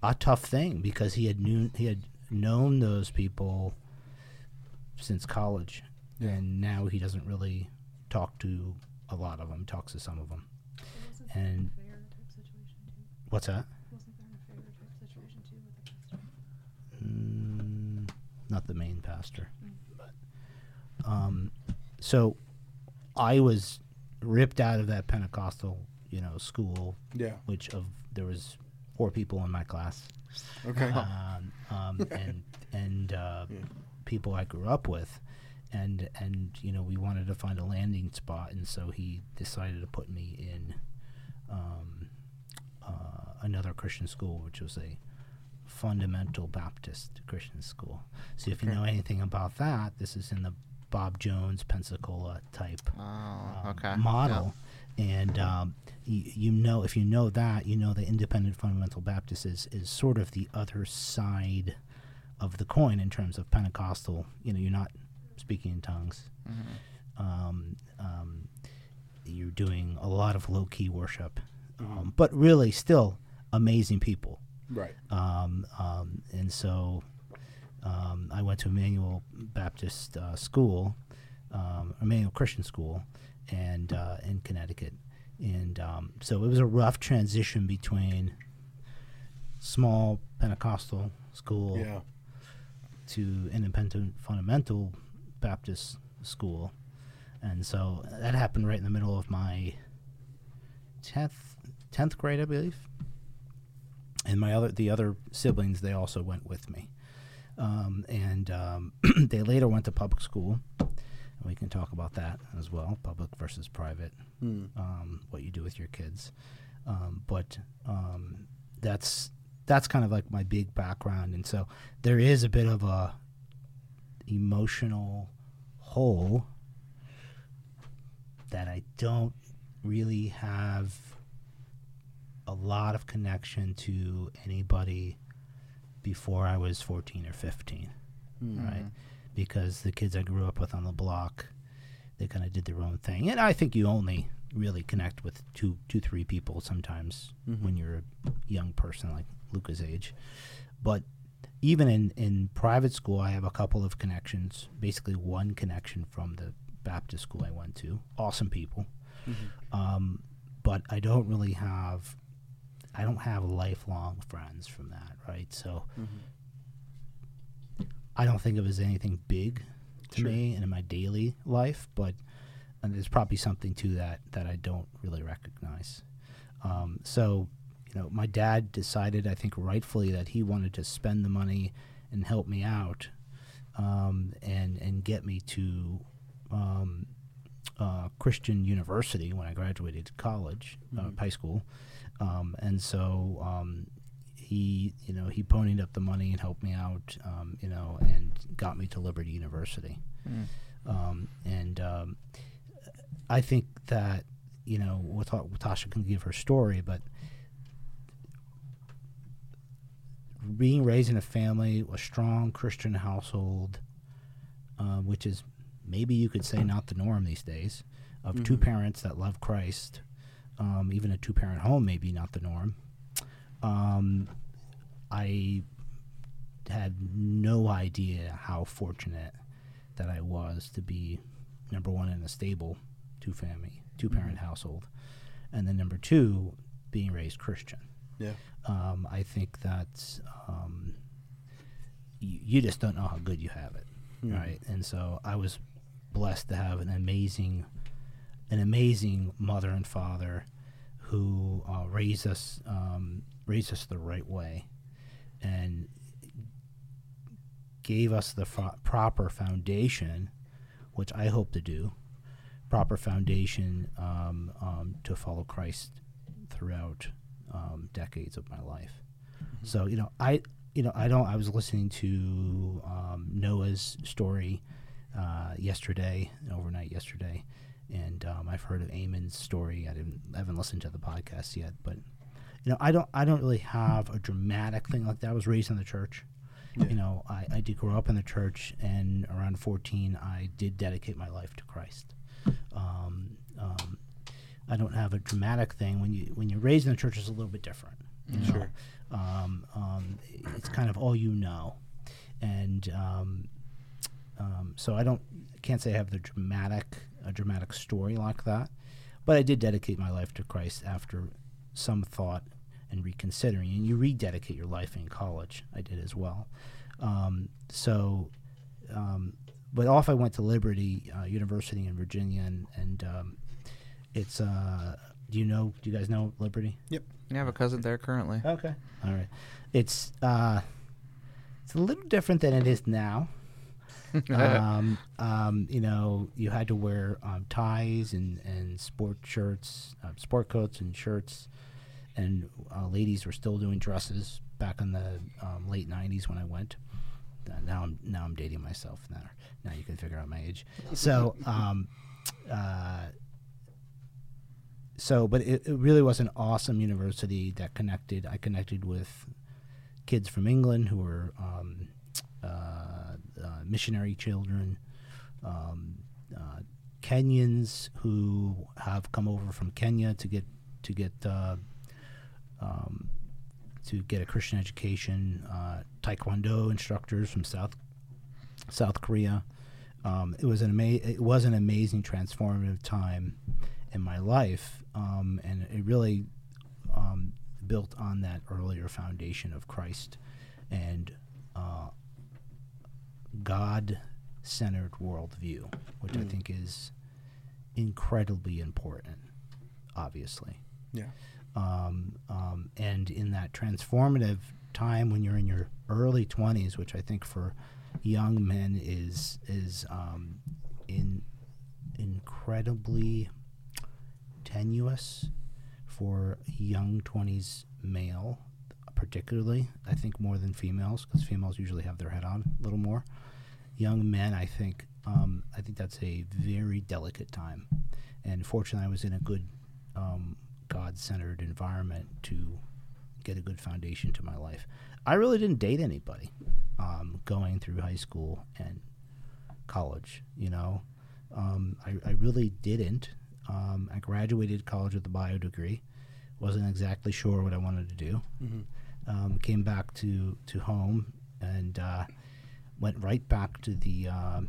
S1: a tough thing because he had knew he had known those people since college, and now he doesn't really talk to a lot of them. Talks to some of them, and what's that? Mm, not the main pastor. But, um, so I was ripped out of that Pentecostal, you know, school,
S5: Yeah.
S1: which of there was four people in my class,
S5: Okay.
S1: um, um, and and uh, people I grew up with, and and you know we wanted to find a landing spot, and so he decided to put me in um, uh, another Christian school, which was a fundamental Baptist Christian school. So if you know anything about that, this is in the Bob Jones Pensacola type
S7: Oh,
S1: um,
S7: okay.
S1: model. And um, you, you know, if you know that, you know the Independent Fundamental Baptist is, is sort of the other side of the coin in terms of Pentecostal. You know, you're not speaking in tongues. Um, um, you're doing a lot of low key worship, um, but really still amazing people.
S5: Right.
S1: Um, um, and so um, I went to Emmanuel Baptist uh, School, um, Emmanuel Christian School, and uh, in Connecticut. And um, so it was a rough transition between small Pentecostal school
S5: Yeah.
S1: to independent fundamental Baptist school. And so that happened right in the middle of my 10th, 10th grade, I believe. And my other, the other siblings, they also went with me. Um, and um, they later went to public school. And we can talk about that as well, public versus private,
S5: Hmm.
S1: um, what you do with your kids. Um, but um, that's that's kind of like my big background, and so there is a bit of a emotional hole that I don't really have a lot of connection to anybody before I was 14 or 15, hmm. right? Because the kids I grew up with on the block, they kind of did their own thing, and I think you only really connect with two, two, three people sometimes mm-hmm. when you're a young person like Luca's age. But even in, in private school, I have a couple of connections. Basically, one connection from the Baptist school I went to. Awesome people. Um, but I don't really have, I don't have lifelong friends from that, right? So I don't think of it as anything big to me and in my daily life, but and there's probably something to that that I don't really recognize. Um, so, you know, my dad decided, I think rightfully, that he wanted to spend the money and help me out, um, and and get me to um, uh, Christian university when I graduated college, uh, high school, um, and so um, he, you know, he ponied up the money and helped me out, um, you know, and got me to Liberty University, um, and um, I think that you know, we'll talk, Tasha can give her story, but being raised in a family, a strong Christian household, uh, which is maybe you could say not the norm these days, of two parents that love Christ, um, even a two parent home, maybe not the norm. Um, I had no idea how fortunate that I was to be number one in a stable two family, two parent household, and then number two, being raised Christian.
S5: Yeah.
S1: Um, I think that um, you, you just don't know how good you have it, right? And so I was blessed to have an amazing, an amazing mother and father who uh, raised us, um, raised us the right way, and gave us the fo- proper foundation, which I hope to do, proper foundation um, um, to follow Christ throughout um, decades of my life. So you know, I you know I don't. I was listening to um, Noah's story uh, yesterday, overnight yesterday, and um, I've heard of Amon's story. I didn't I haven't listened to the podcast yet, but you know, I don't I don't really have a dramatic thing like that. I was raised in the church. You know, I, I did grow up in the church, and around 14, I did dedicate my life to Christ. Um, um, I don't have a dramatic thing. When you when you're raised in the church, it's a little bit different. You know?
S5: Sure.
S1: Um, um, it's kind of all you know, and um, um, so I don't can't say I have the dramatic a dramatic story like that, but I did dedicate my life to Christ after some thought and reconsidering. And you rededicate your life in college. I did as well. Um, so, um, but off I went to Liberty uh, University in Virginia, and, and um, it's. Uh, do you know? Do you guys know Liberty? Yep.
S7: I have a cousin there currently.
S1: Okay. All right. It's uh, it's a little different than it is now. um, um, you know, you had to wear um, ties and, and sport shirts, uh, sport coats and shirts, and uh, ladies were still doing dresses back in the um, late '90s when I went. Uh, now I'm now I'm dating myself. Now, now you can figure out my age. So, um, uh, so, but it, it really was an awesome university that connected. I connected with kids from England who were um, uh, uh, missionary children, um, uh, Kenyans who have come over from Kenya to get to get uh, um, to get a Christian education, uh, Taekwondo instructors from South South Korea. Um, it was an ama- it was an amazing transformative time in my life, um, and it really um, built on that earlier foundation of Christ and uh, God-centered worldview, which I think is incredibly important. Obviously,
S5: Yeah.
S1: um, um, and in that transformative time when you're in your early 20s, which I think for young men is is um, in incredibly tenuous for young 20s male, particularly. I think more than females because females usually have their head on a little more. Young men, I think, um, I think that's a very delicate time, and fortunately, I was in a good um, God-centered environment to get a good foundation to my life. I really didn't date anybody um, going through high school and college. You know, um, I, I really didn't. Um, I graduated college with a bio degree. wasn't exactly sure what I wanted to do. Um, came back to to home and uh, went right back to the um,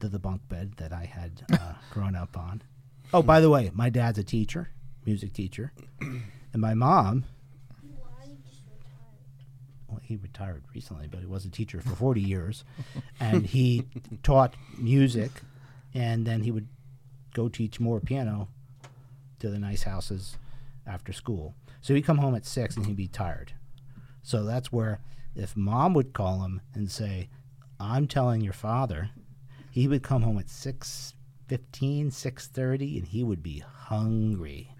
S1: to the bunk bed that I had uh, grown up on. Oh, by the way, my dad's a teacher, music teacher, and my mom. Well, he retired recently, but he was a teacher for 40 years, and he taught music, and then he would go teach more piano to the nice houses after school. So he'd come home at six and he'd be tired. So that's where, if mom would call him and say, "I'm telling your father," he would come home at six fifteen, six thirty, and he would be hungry,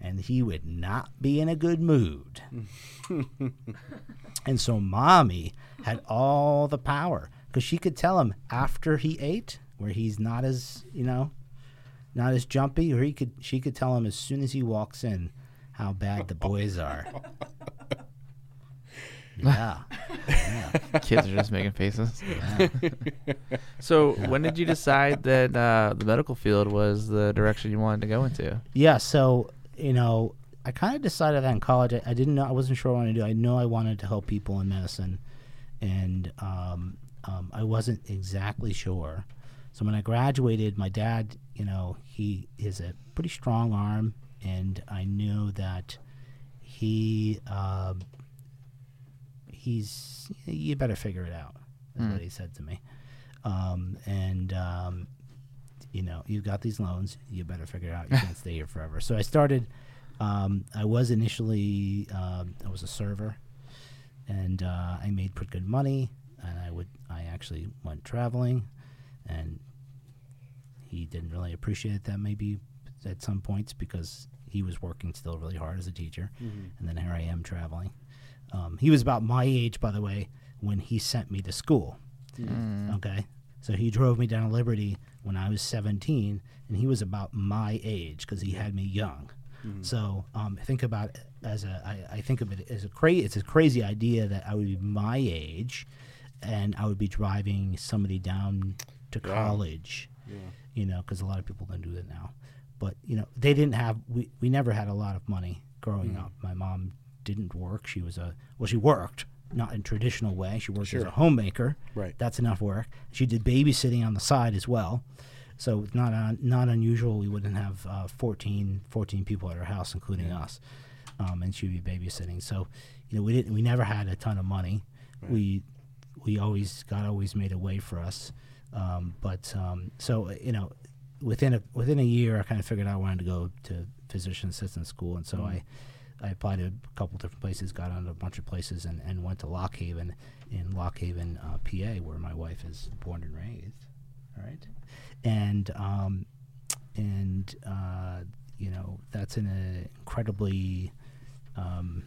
S1: and he would not be in a good mood. and so mommy had all the power because she could tell him after he ate, where he's not as you know, not as jumpy, or he could she could tell him as soon as he walks in how bad the boys are. yeah.
S7: Kids are just making faces.
S1: yeah.
S7: So, when did you decide that uh, the medical field was the direction you wanted to go into?
S1: Yeah, so you know, I kind of decided that in college. I, I didn't know. I wasn't sure what I wanted to do. I know I wanted to help people in medicine, and um, um, I wasn't exactly sure. So when I graduated, my dad, you know, he is a pretty strong arm, and I knew that he um, he's you better figure it out. Is
S7: Mm.
S1: what he said to me, um, and um, you know, you've got these loans, you better figure it out. You can't stay here forever. So I started. Um, I was initially um, I was a server, and uh, I made pretty good money. And I would I actually went traveling, and he didn't really appreciate that maybe at some points because he was working still really hard as a teacher, and then here I am traveling. Um, he was about my age, by the way, when he sent me to school. Okay. So he drove me down to Liberty when I was 17, and he was about my age because he had me young. So um, think about it as a, I, I think of it as a crazy, it's a crazy idea that I would be my age, and I would be driving somebody down to
S5: Yeah.
S1: college. You know, because a lot of people don't do that now. But you know, they didn't have. We we never had a lot of money growing up. My mom didn't work. She was a well, she worked not in traditional way. She worked as a homemaker.
S5: Right.
S1: That's enough work. She did babysitting on the side as well. So it's not un, not unusual. We wouldn't have uh, 14, 14 people at our house, including us, um, and she'd be babysitting. So, you know, we didn't. We never had a ton of money, we we always God always made a way for us. Um, but um, so you know, within a within a year, I kind of figured out I wanted to go to physician assistant school, and so I I applied to a couple different places, got on a bunch of places, and, and went to Lock Haven in Lock Haven, uh, PA, where my wife is born and raised. All right, and um, and uh, you know that's an uh, incredibly um,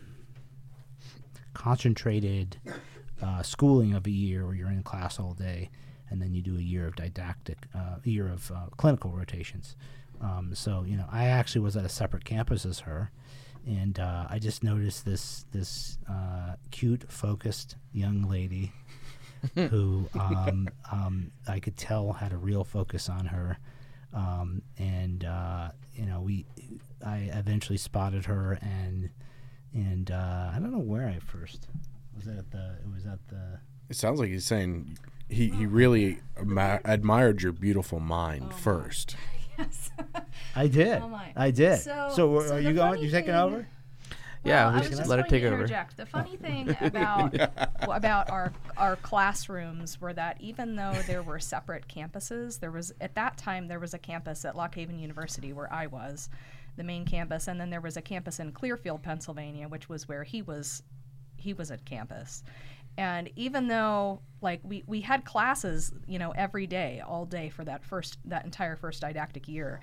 S1: concentrated uh, schooling of a year where you're in class all day, and then you do a year of didactic, uh, a year of uh, clinical rotations. Um, so you know, I actually was at a separate campus as her, and uh, I just noticed this this uh, cute, focused young lady who um, um, I could tell had a real focus on her, um, and uh, you know, we I eventually spotted her and and uh, I don't know where I first was it at the it was at the
S5: It sounds like he's saying he, he really admi- admired your beautiful mind first.
S9: Yes.
S1: I did
S9: Oh.
S1: I did
S9: So-
S1: so, uh,
S9: so
S1: are you going
S9: funny
S1: you taking over
S7: Yeah,
S9: Well,
S7: we
S9: I was
S7: should
S9: just
S7: let her
S9: going
S7: take
S9: to
S7: over.
S9: interject. The funny thing about w- about our our classrooms were that even though there were separate campuses, there was at that time there was a campus at Lock Haven University where I was, the main campus, and then there was a campus in Clearfield, Pennsylvania, which was where he was he was at campus. And even though like we, we had classes, you know, every day, all day for that first that entire first didactic year.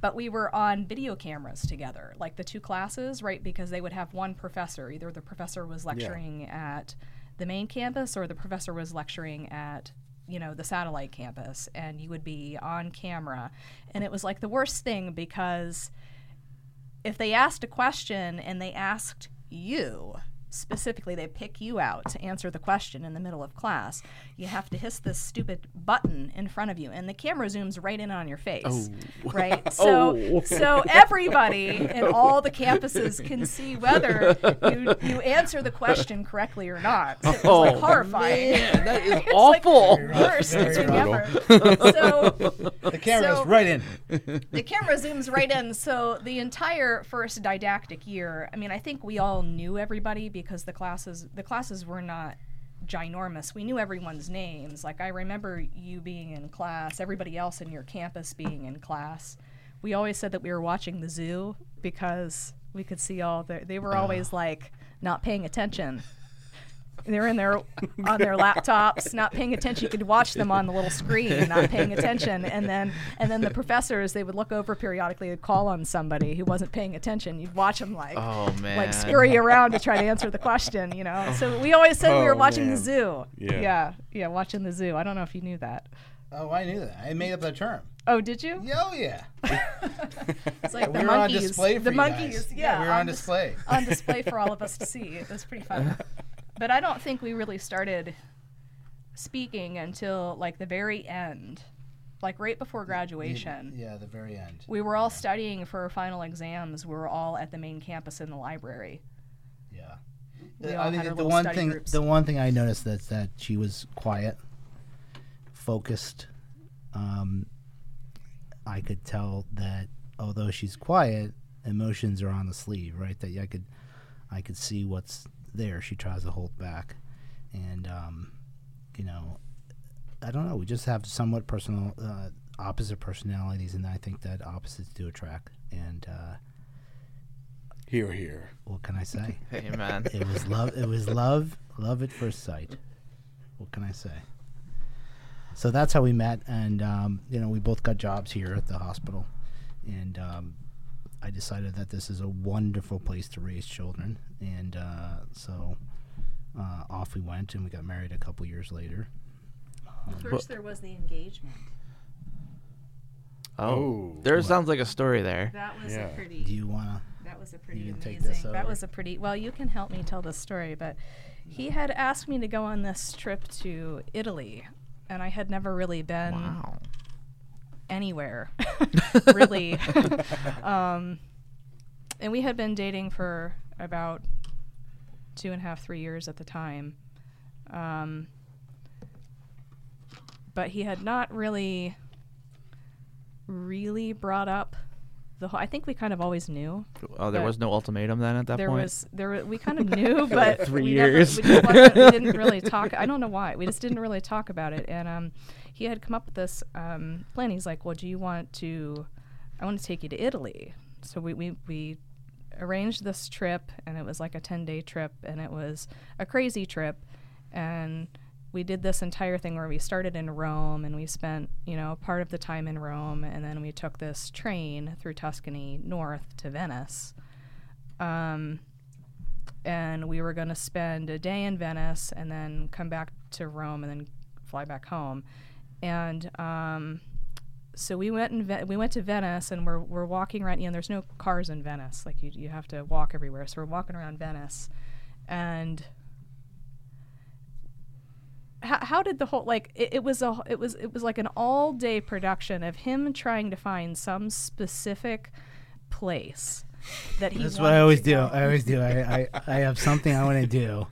S9: But we were on video cameras together, like the two classes, right? Because they would have one professor. Either the professor was lecturing at the main campus or the professor was lecturing at you know the satellite campus and you would be on camera and it was like the worst thing because if they asked a question and they asked you specifically they pick you out to answer the question in the middle of class. You have to hiss this stupid button in front of you and the camera zooms right in on your face oh. right? So oh. so everybody in all the campuses can see whether you, you answer the question correctly or not. It was like oh, horrifying.
S7: that is
S9: It's like
S7: awful.
S9: the worst
S1: Very
S9: thing ever. so
S1: the camera's
S9: So-
S1: right in.
S9: the camera zooms right in. So the entire first didactic year, I mean, I think we all knew everybody because the classes the classes were not ginormous. We knew everyone's names. Like I remember you being in class, everybody else in your campus being in class. We always said that we were watching the zoo because we could see all the they were uh-huh. always like not paying attention. They're in their on their laptops, not paying attention. You could watch them on the little screen, not paying attention. And then and then the professors, they would look over periodically and call on somebody who wasn't paying attention. You'd watch them like
S7: Oh man.
S9: like scurry around to try to answer the question, you know. So we always said we were
S5: Oh,
S9: watching
S5: man.
S9: the zoo.
S5: Yeah.
S9: yeah, yeah, watching the zoo. I don't know if you knew that.
S1: oh I knew that I made up that term
S9: Oh, did you?
S1: oh yeah
S9: It's like
S1: we
S9: the
S1: were on
S9: monkeys.
S1: display for
S9: the
S1: you
S9: monkeys,
S1: guys.
S9: yeah,
S1: we were on
S9: dis-
S1: display
S9: on display for all of us to see. It was pretty fun. But I don't think we really started speaking until like the very end, like right before graduation.
S1: yeah the very end
S9: We were all studying for final exams. We were all at the main campus in the library.
S1: Yeah.
S9: We
S1: Uh, I mean, the one thing,
S9: groups.
S1: the one thing I noticed that's that she was quiet, focused. Um, I could tell that although she's quiet, emotions are on the sleeve, right? That I could, I could see what's there. She tries to hold back, and um, you know, I don't know. We just have somewhat personal, uh, opposite personalities, and I think that opposites do attract. And uh,
S5: Here, here.
S1: what can I say?
S7: Hey man.
S1: it was love it was love love at first sight what can i say so that's how we met and um, you know we both got jobs here at the hospital and um, i decided that this is a wonderful place to raise children and uh, so uh, off we went and we got married a couple years later
S9: First, there was the engagement.
S7: Oh,
S5: Oh.
S7: there
S1: What?
S7: sounds like a story there.
S9: That was
S5: Yeah.
S9: a pretty.
S1: do you want to
S9: That was a pretty
S1: You can take
S9: amazing.
S1: this
S9: That was a pretty. Well, you can help me tell the story, but he had asked me to go on this trip to Italy, and I had never really been
S7: Wow.
S9: Anywhere, really. um, and we had been dating for about two and a half, three years at the time. Um, but he had not really, really brought up the whole, I think we kind of always knew.
S7: Oh, there was no ultimatum then at that
S9: there
S7: point.
S9: There was there we kind of knew, but
S7: Three
S9: we never-
S7: years.
S9: we, we didn't really talk. I don't know why. We just didn't really talk about it. And um, he had come up with this um, plan. He's like, "Well, do you want to? I want to take you to Italy." So we we we arranged this trip, and it was like a ten day trip, and it was a crazy trip, and we did this entire thing where we started in Rome and we spent, you know, part of the time in Rome and then we took this train through Tuscany north to Venice. Um, and we were going to spend a day in Venice and then come back to Rome and then fly back home. And um, so we went in Ve- we went to Venice and we're, we're walking around. You know, there's no cars in Venice. Like you you have to walk everywhere. So we're walking around Venice, and how, how did the whole like it, it was a it was it was like an all day production of him trying to find some specific place that he
S1: That's what I always do. I always do. I, I, I have something I want to do,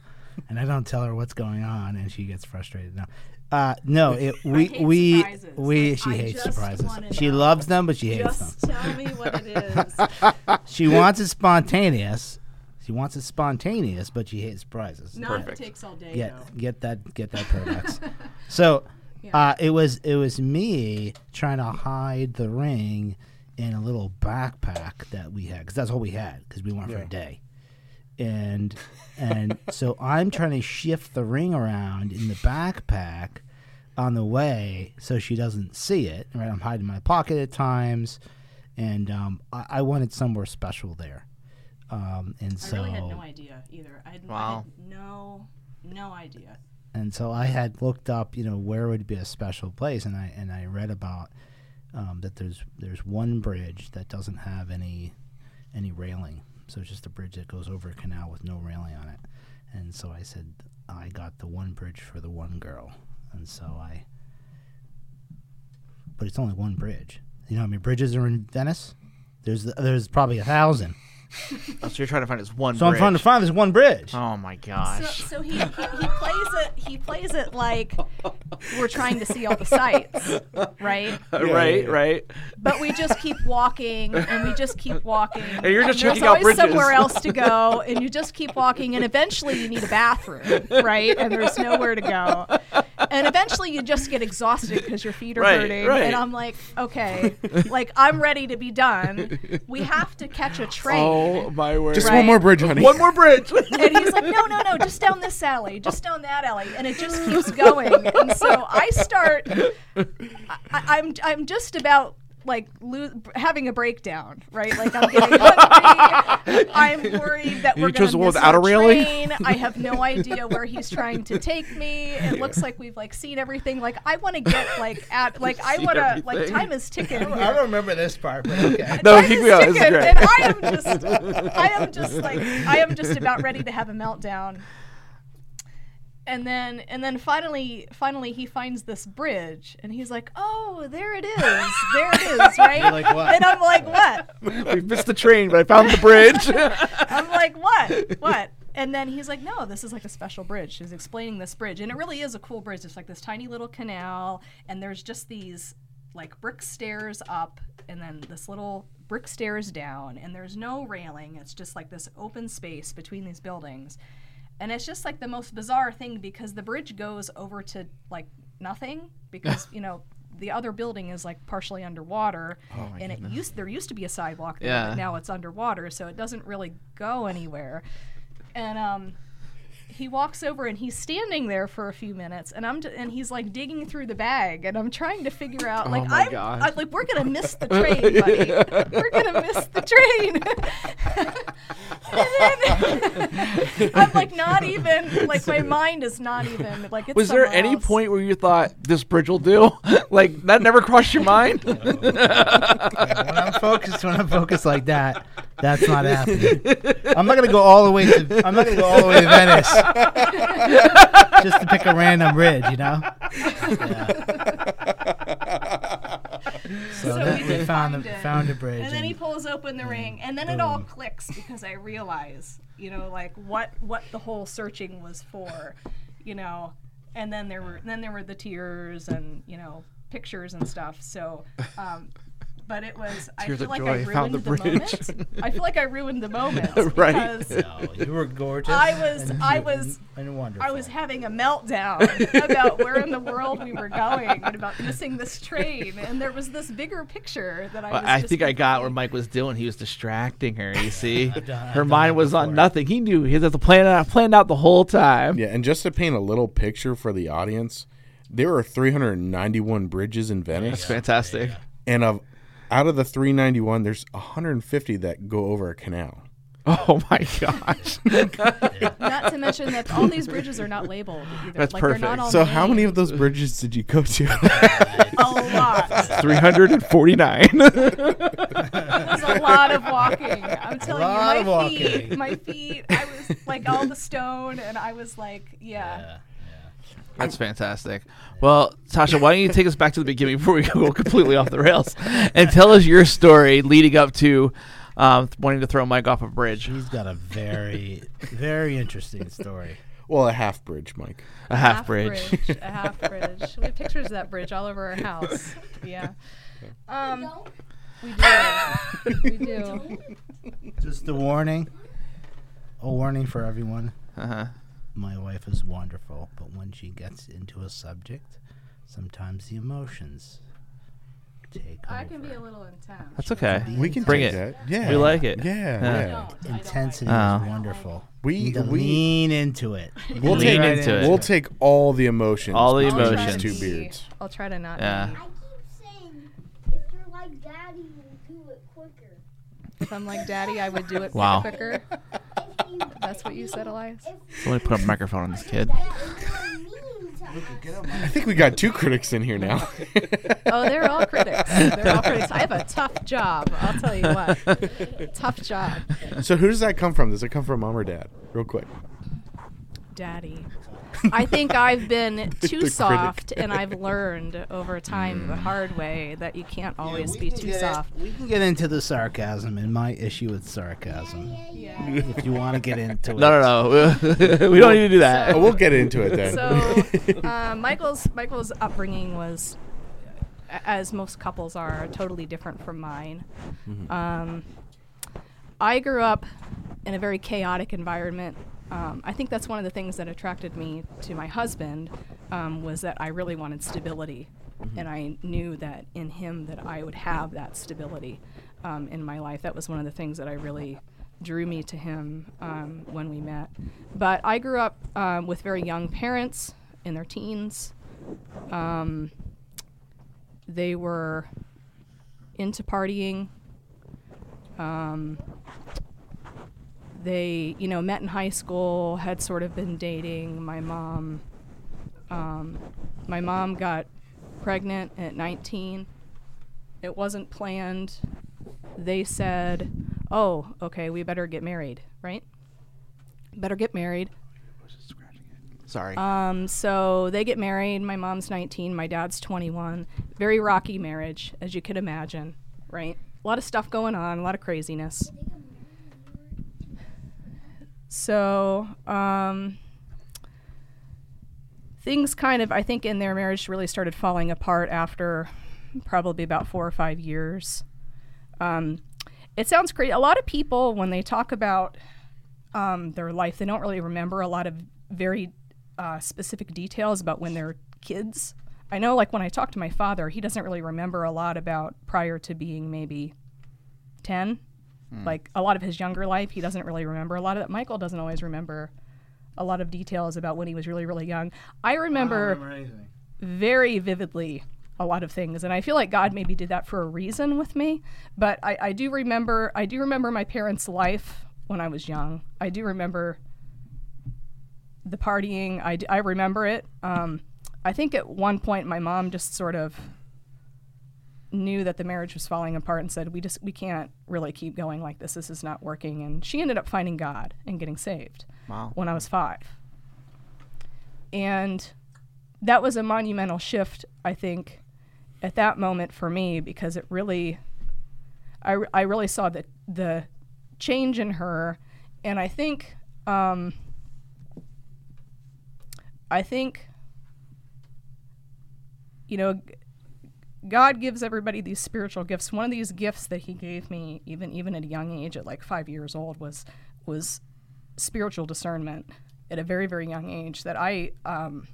S1: and I don't tell her what's going on, and she gets frustrated. No, uh, no. It we we
S9: surprises.
S1: we
S9: Like,
S1: she
S9: I
S1: hates surprises. She loves them, but she hates them.
S9: tell me what it is.
S1: She wants it spontaneous. She wants it spontaneous, but she hates surprises.
S9: Not if it takes all day.
S1: get
S9: though.
S1: get that get that Prodex. so uh, it was it was me trying to hide the ring in a little backpack that we had because that's all we had because we went for a day, and and so I'm trying to shift the ring around in the backpack on the way so she doesn't see it. Right, I'm hiding my pocket at times, and um, I, I wanted somewhere special there. Um, and so
S9: I really had no idea either. I had, I
S7: Wow.
S9: had no no idea.
S1: and so I had looked up, you know, where would be a special place, and I and I read about um, that there's there's one bridge that doesn't have any any railing, so it's just a bridge that goes over a canal with no railing on it, and so I said I got the one bridge for the one girl, and so I, but it's only one bridge. You know I mean, bridges are in Venice? There's there's probably a thousand.
S7: Oh, so you're trying to find this one bridge.
S1: So I'm trying to find this one bridge.
S7: Oh my gosh.
S9: so he, he, he plays it he plays it like we're trying to see all the sights, right?
S7: right, right.
S9: But we just keep walking and we just keep walking.
S7: And you're just
S9: there's
S7: checking out
S9: always somewhere else to go, and you just keep walking, and eventually you need a bathroom, right? And there's nowhere to go, and eventually you just get exhausted because your feet are
S7: Right,
S9: hurting.
S7: right.
S9: And I'm like, okay, like I'm ready to be done. We have to catch a train.
S7: Oh my word.
S5: Just
S9: Right.
S5: one more bridge, honey.
S7: One more bridge.
S9: And he's like, no, no, no, just down this alley, just down that alley, and it just keeps going. And so I start, I, I'm, I'm just about like lo- having a breakdown, right? Like I'm getting hungry. I'm worried that
S7: You
S9: we're
S7: chose
S9: going
S7: the
S9: to
S7: one
S9: miss
S7: without a railing?
S9: train. I have no idea where he's trying to take me. It looks like we've like seen everything. Like I want to get like at like I want to like time is ticking.
S1: I
S9: here.
S1: don't remember this part, but okay.
S7: No,
S9: Time
S7: keep
S9: is
S7: going.
S9: Ticking,
S7: great.
S9: And I am just, I am just like, I am just about ready to have a meltdown. And then, and then finally, finally, he finds this bridge, and he's like, "Oh, there it is, there it is, right?"
S1: You're like, "What?"
S9: And I'm like, "What?"
S7: we missed the train, but I found the bridge.
S9: I'm like, "What? What?" And then he's like, "No, this is like a special bridge." He's explaining this bridge, and it really is a cool bridge. It's like this tiny little canal, and there's just these like brick stairs up, and then this little brick stairs down, and there's no railing. It's just like this open space between these buildings, and it's just like the most bizarre thing because the bridge goes over to like nothing because you know. The other building is like partially underwater, and it used there used to be a sidewalk there,
S7: Yeah.
S9: but now it's underwater, so it doesn't really go anywhere and um he walks over and he's standing there for a few minutes and I'm d- and he's like digging through the bag and I'm trying to figure out like
S7: Oh my
S9: I'm
S7: gosh.
S9: I, like we're gonna miss the train buddy we're gonna miss the train and then I'm like not even like my mind is not even like it's
S7: Was there any
S9: else.
S7: point where you thought this bridge will do? like that never crossed your mind?
S1: when I'm focused, when I'm focused like that, that's not happening. I'm not gonna go all the way to. I'm not gonna go all the way to Venice just to pick a random bridge, you know. Yeah. So,
S9: So
S1: that,
S9: we
S1: we
S9: did
S1: found
S9: find
S1: the,
S9: it.
S1: found a bridge.
S9: and then he pulls open the ring and then it all
S1: boom.
S9: clicks because i realize you know like what what the whole searching was for you know and then there were then there were the tears and you know pictures and stuff so um but it was. I
S7: Tears
S9: feel like
S7: joy,
S9: I
S7: I
S9: ruined
S7: found the
S9: the,
S7: bridge.
S9: moment. I feel like I ruined the moment
S7: Right.
S9: because
S1: No, you were gorgeous.
S9: I was-
S1: and
S9: I
S1: you-
S9: was-
S1: and wonderful.
S9: I was having a meltdown about where in the world we were going and about missing this train, and there was this bigger picture that I.
S7: Well, I
S9: just
S7: think I got what
S9: completely-
S7: Mike was doing. He was distracting her. You see,
S1: I've done- I've
S7: her
S1: done
S7: mind
S1: that
S7: was on nothing. He knew he had to plan out planned out the whole time.
S5: Yeah, and just to paint a little picture for the audience, there are 391 bridges in Venice.
S7: That's
S5: Venice,
S7: fantastic.
S5: and of out of the 391, there's 150 that go over a canal.
S7: Oh my gosh.
S9: Not to mention that all these bridges are not labeled either.
S7: That's
S9: like,
S7: perfect.
S9: not all
S5: So, how many of those bridges did you go to?
S9: A lot.
S7: 349.
S9: It was a lot of walking. I'm telling you, my feet, my feet. I was like all the stone, and I was like, yeah.
S1: Yeah.
S7: That's fantastic. Well, Tasha, why don't you take us back to the beginning before we go completely off the rails and tell us your story leading up to um, wanting to throw Mike off a bridge,
S1: He's got a very, very interesting story.
S5: well, a half bridge, Mike.
S7: a half bridge.
S9: a half bridge. We have pictures of that bridge all over our house. Yeah. Um,
S2: No,
S9: we do. we do.
S1: Just a warning. A warning for everyone.
S7: Uh-huh.
S1: My wife is wonderful, but when she gets into a subject, sometimes the emotions take
S9: I
S1: over.
S9: can be a little intense.
S7: That's okay.
S5: We can
S7: Bring
S5: take
S7: it.
S5: that. Yeah,
S7: We like it.
S5: Yeah,
S7: Yeah.
S5: yeah.
S1: Intensity is uh-huh. wonderful.
S5: We
S1: Need to
S5: we
S1: lean into it.
S5: We'll
S7: Lean
S5: take
S7: into it.
S5: We'll take all the emotions.
S7: All the
S9: I'll
S7: emotions.
S5: Two
S9: be-
S5: beards.
S9: I'll try to not.
S7: Yeah.
S9: be-
S2: I keep saying if you're like daddy, you'll do it quicker.
S9: If I'm like daddy, I would do it
S7: Wow.
S9: quicker. That's what you said, Elias.
S2: if
S7: Let me put a microphone on this kid.
S2: that you're mean to us.
S5: I think we got two critics in here now.
S9: Oh, they're all critics. They're all critics. I have a tough job. I'll tell you what. tough job,
S5: so who does that come from? Does it come from mom or dad? Real quick.
S9: daddy. I think I've been too soft, and I've learned over time the hard way that you can't always be too soft.
S1: We can get into the sarcasm and my issue with sarcasm. If you want to get into it.
S7: No, no, no. we don't need to do that.
S5: Oh, we'll get into it then.
S9: So, uh, Michael's Michael's upbringing was, as most couples are, totally different from mine. Um, I grew up in a very chaotic environment. Um, I think that's one of the things that attracted me to my husband um, was that I really wanted stability, and I knew that in him that I would have that stability um, in my life. That was one of the things that I really drew me to him um, when we met. But I grew up um, with very young parents in their teens. Um, they were into partying. They, you know, met in high school, had sort of been dating. My mom, um, my mom got pregnant at 19. It wasn't planned. They said, "Oh, okay, we better get married, right? Better get married."
S7: Sorry.
S9: Um, so they get married. My mom's 19, my dad's 21. Very rocky marriage, as you can imagine, right? A lot of stuff going on, a lot of craziness. So, um, things kind of, I think, in their marriage really started falling apart after probably about four or five years. Um, it sounds crazy. A lot of people, when they talk about um, their life, they don't really remember a lot of very uh, specific details about when they're kids. I know, like, when I talk to my father, he doesn't really remember a lot about prior to being maybe 10. Like, a lot of his younger life, he doesn't really remember a lot of that. Michael doesn't always remember a lot of details about when he was really, really young. I remember very vividly a lot of things and i feel like god maybe did that for a reason with me but I, I do remember i do remember my parents life when i was young. I do remember the partying. I, d- I remember it. Um, i think at one point my mom just sort of knew that the marriage was falling apart and said we just we can't really keep going like this. This is not working. And she ended up finding god and getting saved
S7: Wow.
S9: when i was five. And that was a monumental shift i think at that moment for me because it really i, I really saw the the change in her. And I think um, I think you know God gives everybody these spiritual gifts. One of these gifts that He gave me, even even at a young age, at like five years old, was was spiritual discernment at a very very young age. That I um,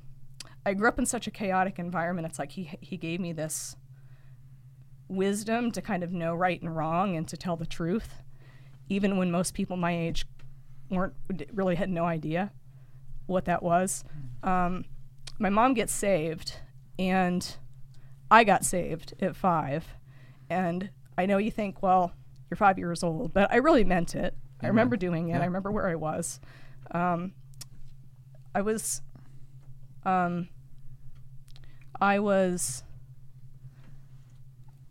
S9: I grew up in such a chaotic environment. It's like He He gave me this wisdom to kind of know right and wrong and to tell the truth, even when most people my age weren't really had no idea what that was. Um, my mom gets saved, and I got saved at five. And I know you think, well, you're five years old, but I really meant it. I remember doing it. I remember where I was. Um, I was, um, I was,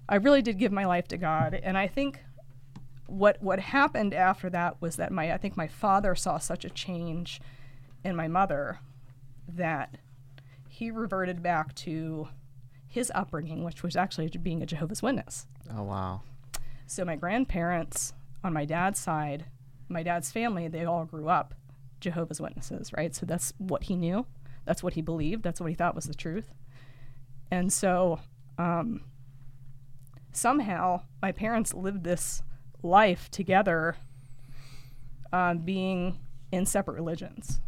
S9: I really did give my life to God, and I think what what happened after that was that my I think my father saw such a change in my mother that he reverted back to his upbringing, which was actually being a Jehovah's Witness.
S7: Oh wow.
S9: So my grandparents on my dad's side, my dad's family, they all grew up Jehovah's Witnesses, right? So that's what he knew. That's what he believed. That's what he thought was the truth. And so um, somehow my parents lived this life together, uh, being in separate religions.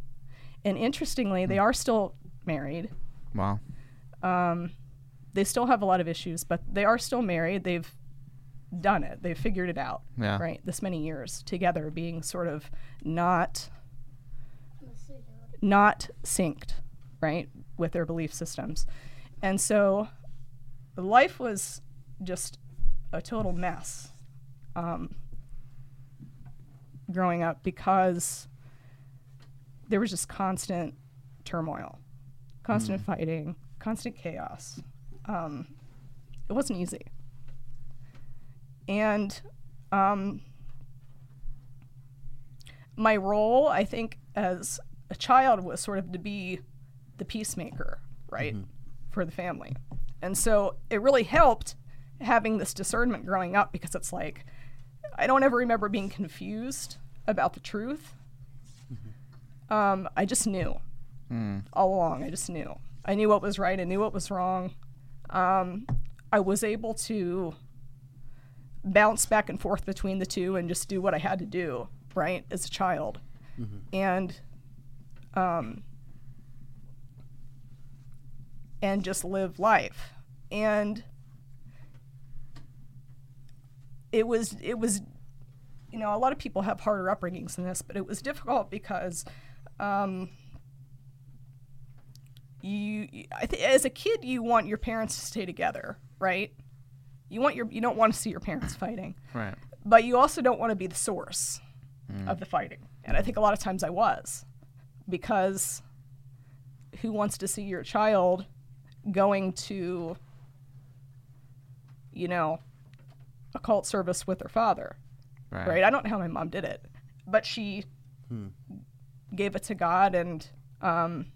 S9: And interestingly, they are still married.
S7: Wow.
S9: Um, they still have a lot of issues, but they are still married. They've done it. They've figured it out.
S7: Yeah.
S9: Right. This many years together, being sort of not not synced, right, with their belief systems, and so life was just a total mess um, growing up because there was just constant turmoil, constant fighting, constant chaos. Um, it wasn't easy. And um, my role, I think, as a child was sort of to be the peacemaker, right, for the family. And so it really helped having this discernment growing up because it's like, I don't ever remember being confused about the truth. Um, I just knew all along. I just knew. I knew what was right. I knew what was wrong. Um, I was able to bounce back and forth between the two and just do what I had to do, right, as a child. And um, and just live life. And it was it was you know, a lot of people have harder upbringings than this, but it was difficult because um, you, I th- as a kid, you want your parents to stay together, right? You want your, you don't want to see your parents fighting,
S7: Right.
S9: but you also don't want to be the source of the fighting. And I think a lot of times I was, because who wants to see your child going to, you know, a cult service with her father?
S7: Right.
S9: right? I don't know how my mom did it, but she gave it to God, and um,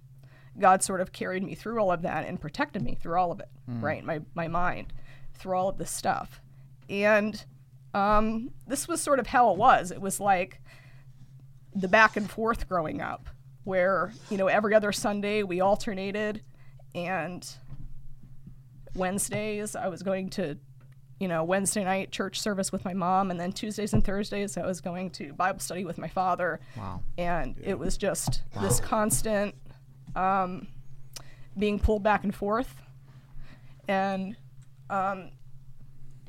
S9: God sort of carried me through all of that and protected me through all of it, right? My my mind through all of this stuff, and um, this was sort of how it was. It was like the back and forth growing up, where you know every other Sunday we alternated, and Wednesdays I was going to you know, Wednesday night church service with my mom, and then Tuesdays and Thursdays I was going to Bible study with my father.
S7: Wow.
S9: And it was just this constant um, being pulled back and forth. And um,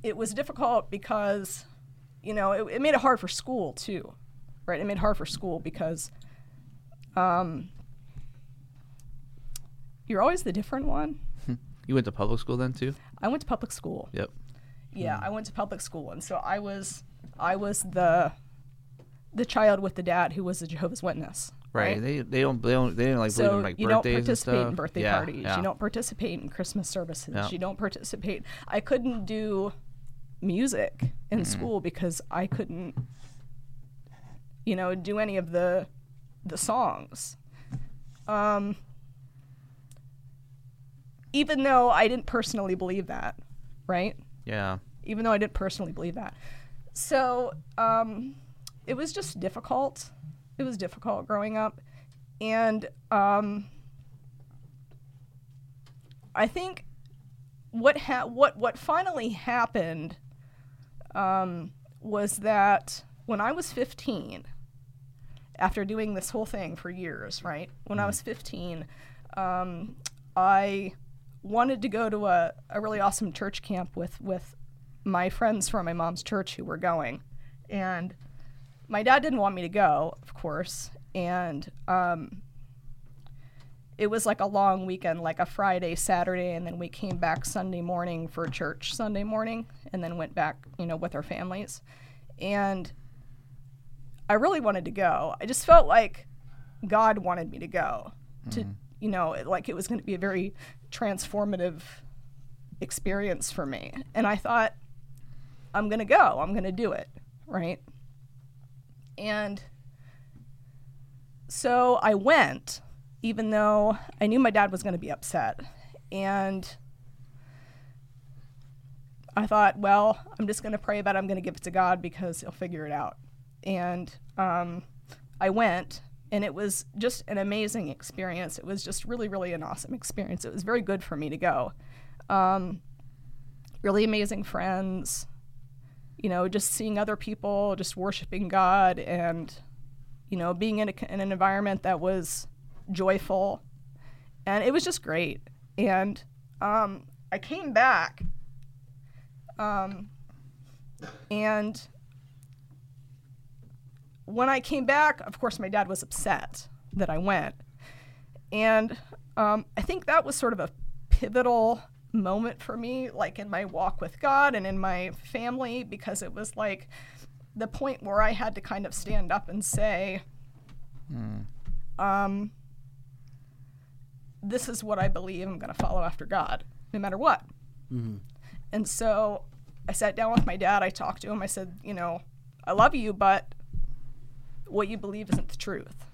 S9: it was difficult because, you know, it, it made it hard for school too, right? It made it hard for school because um, you're always the different one.
S7: You went to public school then too?
S9: I went to public school.
S7: Yep.
S9: Yeah, I went to public school, and so I was I was the the child with the dad who was a Jehovah's Witness.
S7: Right. They they don't they don't they don't like believe in like
S9: you don't participate in birthday
S7: Yeah,
S9: parties.
S7: yeah.
S9: You don't participate in Christmas services.
S7: Yeah.
S9: You don't participate. I couldn't do music in
S7: Mm-hmm.
S9: school because I couldn't, you know, do any of the the songs. Um, even though I didn't personally believe that, right?
S7: Yeah.
S9: even though I didn't personally believe that. So um, it was just difficult. It was difficult growing up. And um, I think what ha- what what finally happened um, was that when I was 15, after doing this whole thing for years, right? When I was 15, um, I wanted to go to a, a really awesome church camp with with my friends from my mom's church who were going, and my dad didn't want me to go, of course, and um, it was like a long weekend, like a Friday, Saturday, and then we came back Sunday morning for church Sunday morning, and then went back, you know, with our families. And I really wanted to go. I just felt like God wanted me to go, to you know, like it was going to be a very transformative experience for me. And I thought, I'm going to go. I'm going to do it, right? And so I went, even though I knew my dad was going to be upset. And I thought, well, I'm just going to pray about it. I'm going to give it to God because he'll figure it out. And um, I went, and it was just an amazing experience. It was just really, really an awesome experience. It was very good for me to go. Um, really amazing friends, you know, just seeing other people, just worshiping God, and, you know, being in, a, in an environment that was joyful. And it was just great. And um, I came back, um, and when I came back, of course, my dad was upset that I went. And um, I think that was sort of a pivotal moment for me, like in my walk with God and in my family, because it was like the point where I had to kind of stand up and say, um, this is what I believe. I'm going to follow after God, no matter what. And so I sat down with my dad. I talked to him. I said, you know, I love you, but what you believe isn't the truth.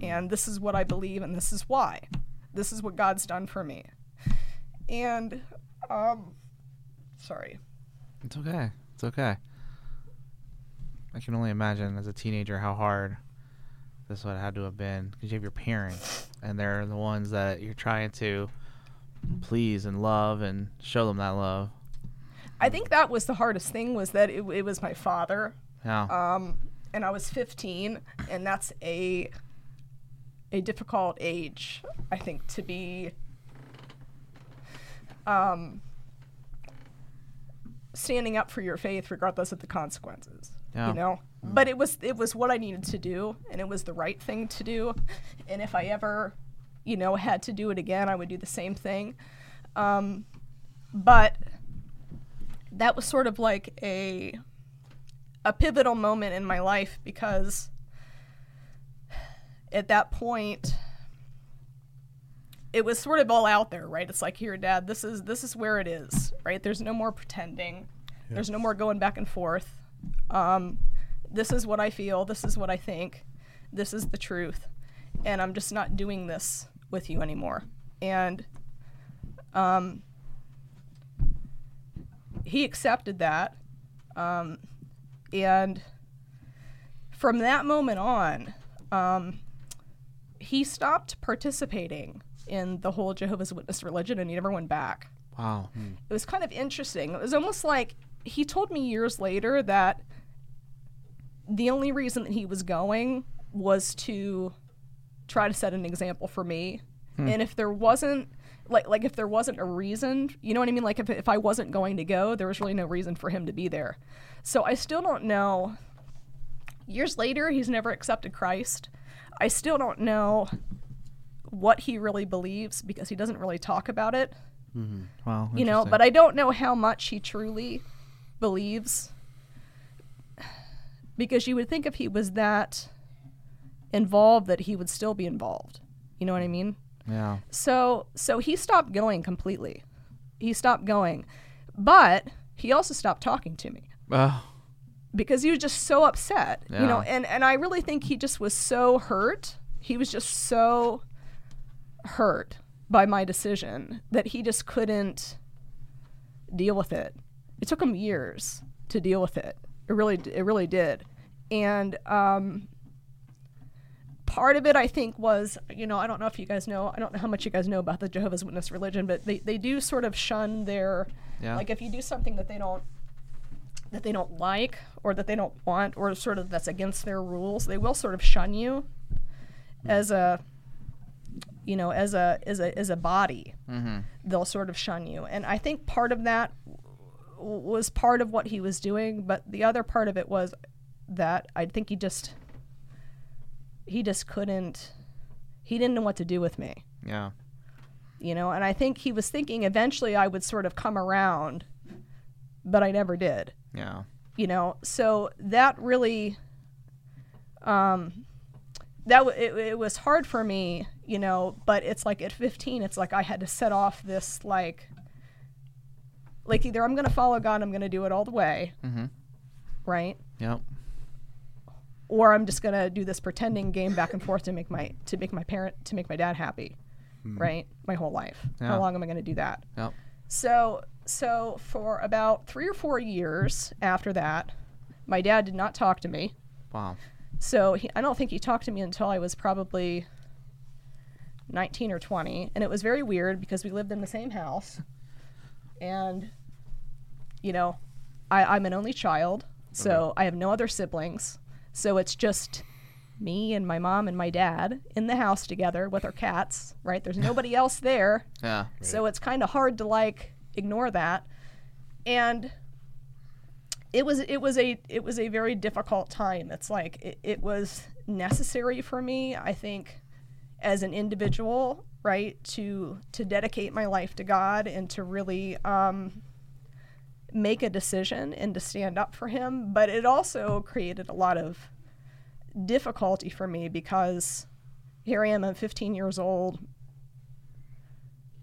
S9: And this is what I believe, and this is why. This is what God's done for me. And, um, sorry.
S7: It's okay. It's okay. I can only imagine as a teenager how hard this would have had to have been because you have your parents and they're the ones that you're trying to please and love and show them that love.
S9: I think that was the hardest thing was that it, it was my father.
S7: Yeah.
S9: Um, and I was 15, and that's a a difficult age, I think, to be um, standing up for your faith regardless of the consequences.
S7: Yeah.
S9: You know, but it was it was what I needed to do, and it was the right thing to do. And if I ever, you know, had to do it again, I would do the same thing. Um, but that was sort of like a a pivotal moment in my life because at that point it was sort of all out there right? It's like here dad this is this is where it is right? There's no more pretending. There's no more going back and forth. Um, this is what i feel. This is what i think. This is the truth. And i'm just not doing this with you anymore. And um, he accepted that. Um, and from that moment on um, he stopped participating in the whole jehovah's witness religion and he never went back.
S7: Wow. Hmm.
S9: it was kind of interesting. It was almost like he told me years later that the only reason that he was going was to try to set an example for me. Hmm. And if there wasn't like like if there wasn't a reason you know what i mean? Like if, if i wasn't going to go there was really no reason for him to be there. So i still don't know. Years later he's never accepted christ. I still don't know what he really believes because he doesn't really talk about it. Mm-hmm.
S7: Wow.
S9: you know but i don't know how much he truly believes. Because you would think if he was that involved that he would still be involved. You know what i mean?
S7: Yeah.
S9: so so he stopped going completely. He stopped going. But he also stopped talking to me.
S7: Oh.
S9: because he was just so upset you know and and i really think he just was so hurt. He was just so hurt by my decision that he just couldn't deal with it. It took him years to deal with it. It really it really did. And um part of it I think was, you know, I don't know if you guys know, I don't know how much you guys know about the Jehovah's Witness religion, but they, they do sort of shun their
S7: Yeah.
S9: like if you do something that they don't that they don't like or that they don't want or sort of that's against their rules, they will sort of shun you as a you know, as a as a as a body.
S7: Mm-hmm.
S9: They'll sort of shun you. And I think part of that w- was part of what he was doing, but the other part of it was that I think he just he just couldn't he didn't know what to do with me
S7: Yeah.
S9: you know and i think he was thinking eventually i would sort of come around but i never did
S7: Yeah.
S9: you know so that really um that w- it, it was hard for me you know but it's like at 15 it's like i had to set off this like like either i'm gonna follow god i'm gonna do it all the way
S7: Mm-hmm.
S9: right
S7: Yep.
S9: or i'm just gonna do this pretending game back and forth to make my to make my parent to make my dad happy right my whole life
S7: Yeah.
S9: how long am i gonna do that
S7: Yep.
S9: so so for about three or four years after that my dad did not talk to me
S7: Wow.
S9: so he, I don't think he talked to me until I was probably 19 or 20. And it was very weird because we lived in the same house. And, you know, I, I'm an only child. So uh-huh. I have no other siblings. So it's just me and my mom and my dad in the house together with our cats, right? There's nobody else there.
S7: Yeah.
S9: So it's kind of hard to like ignore that. And it was it was a it was a very difficult time. It's like it, it was necessary for me, I think, as an individual, right, to to dedicate my life to God and to really um, make a decision and to stand up for Him. But it also created a lot of difficulty for me because here I am, I'm 15 years old.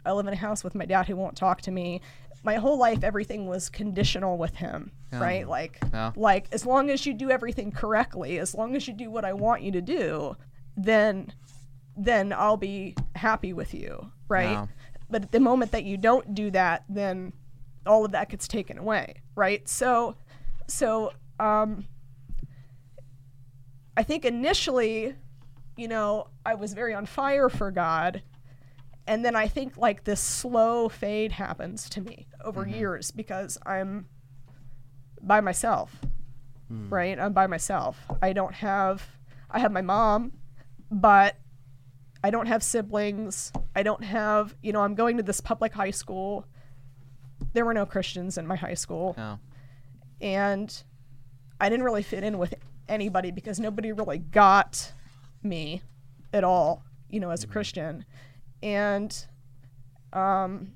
S9: I live in a house with my dad who won't talk to me. My whole life, everything was conditional with him,
S7: Yeah.
S9: right? Like,
S7: Yeah.
S9: like as long as you do everything correctly, as long as you do what I want you to do, then, then I'll be happy with you, right?
S7: Yeah.
S9: But at the moment that you don't do that, then all of that gets taken away, right? So, so um, I think initially, you know, I was very on fire for God. And then I think like this slow fade happens to me over years because I'm by myself, right? I'm by myself. I don't have, I have my mom, but I don't have siblings. I don't have, you know, I'm going to this public high school. There were no Christians in my high school
S7: Yeah.
S9: and I didn't really fit in with anybody because nobody really got me at all, you know, as a Christian. And um,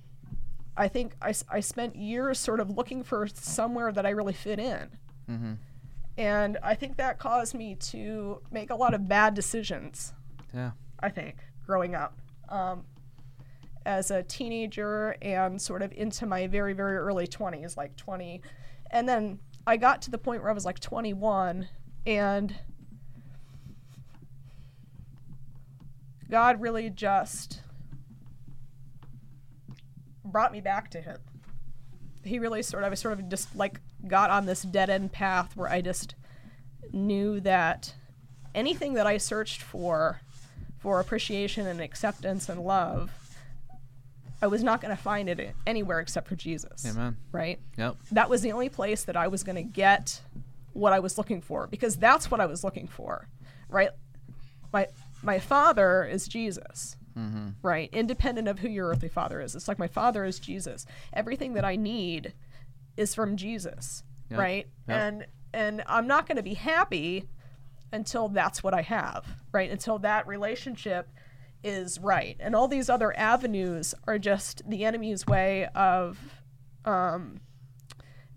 S9: I think I, I spent years sort of looking for somewhere that I really fit in.
S7: Mm-hmm.
S9: And I think that caused me to make a lot of bad decisions.
S7: Yeah.
S9: I think, growing up. Um, as a teenager and sort of into my very, very early 20s, like 20. And then I got to the point where I was like 21 and God really just brought me back to Him. He really sort of, I sort of just like got on this dead end path where I just knew that anything that I searched for, for appreciation and acceptance and love, I was not going to find it anywhere except for Jesus.
S7: Amen.
S9: Right?
S7: Yep.
S9: That was the only place that I was going to get what I was looking for because that's what I was looking for. Right? My my father is Jesus.
S7: Mm-hmm.
S9: Right? Independent of who your earthly father is. It's like my father is Jesus. Everything that I need is from Jesus.
S7: Yep.
S9: Right?
S7: Yep.
S9: And and I'm not going to be happy until that's what I have, right? Until that relationship is right. And all these other avenues are just the enemy's way of um,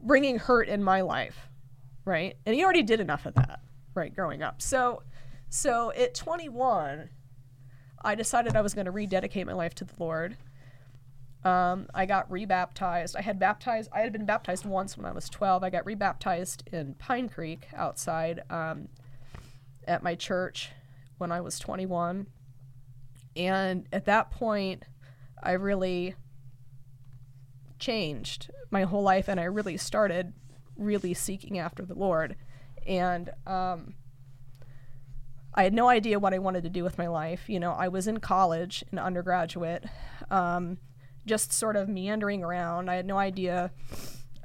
S9: bringing hurt in my life, right? And he already did enough of that, right, growing up. So, so at 21, I decided I was going to rededicate my life to the Lord. Um, I got rebaptized. I had baptized. I had been baptized once when I was 12. I got rebaptized in Pine Creek outside um, at my church when I was 21. And at that point, I really changed my whole life, and I really started really seeking after the Lord. And um, I had no idea what I wanted to do with my life. You know, I was in college, an undergraduate, um, just sort of meandering around. I had no idea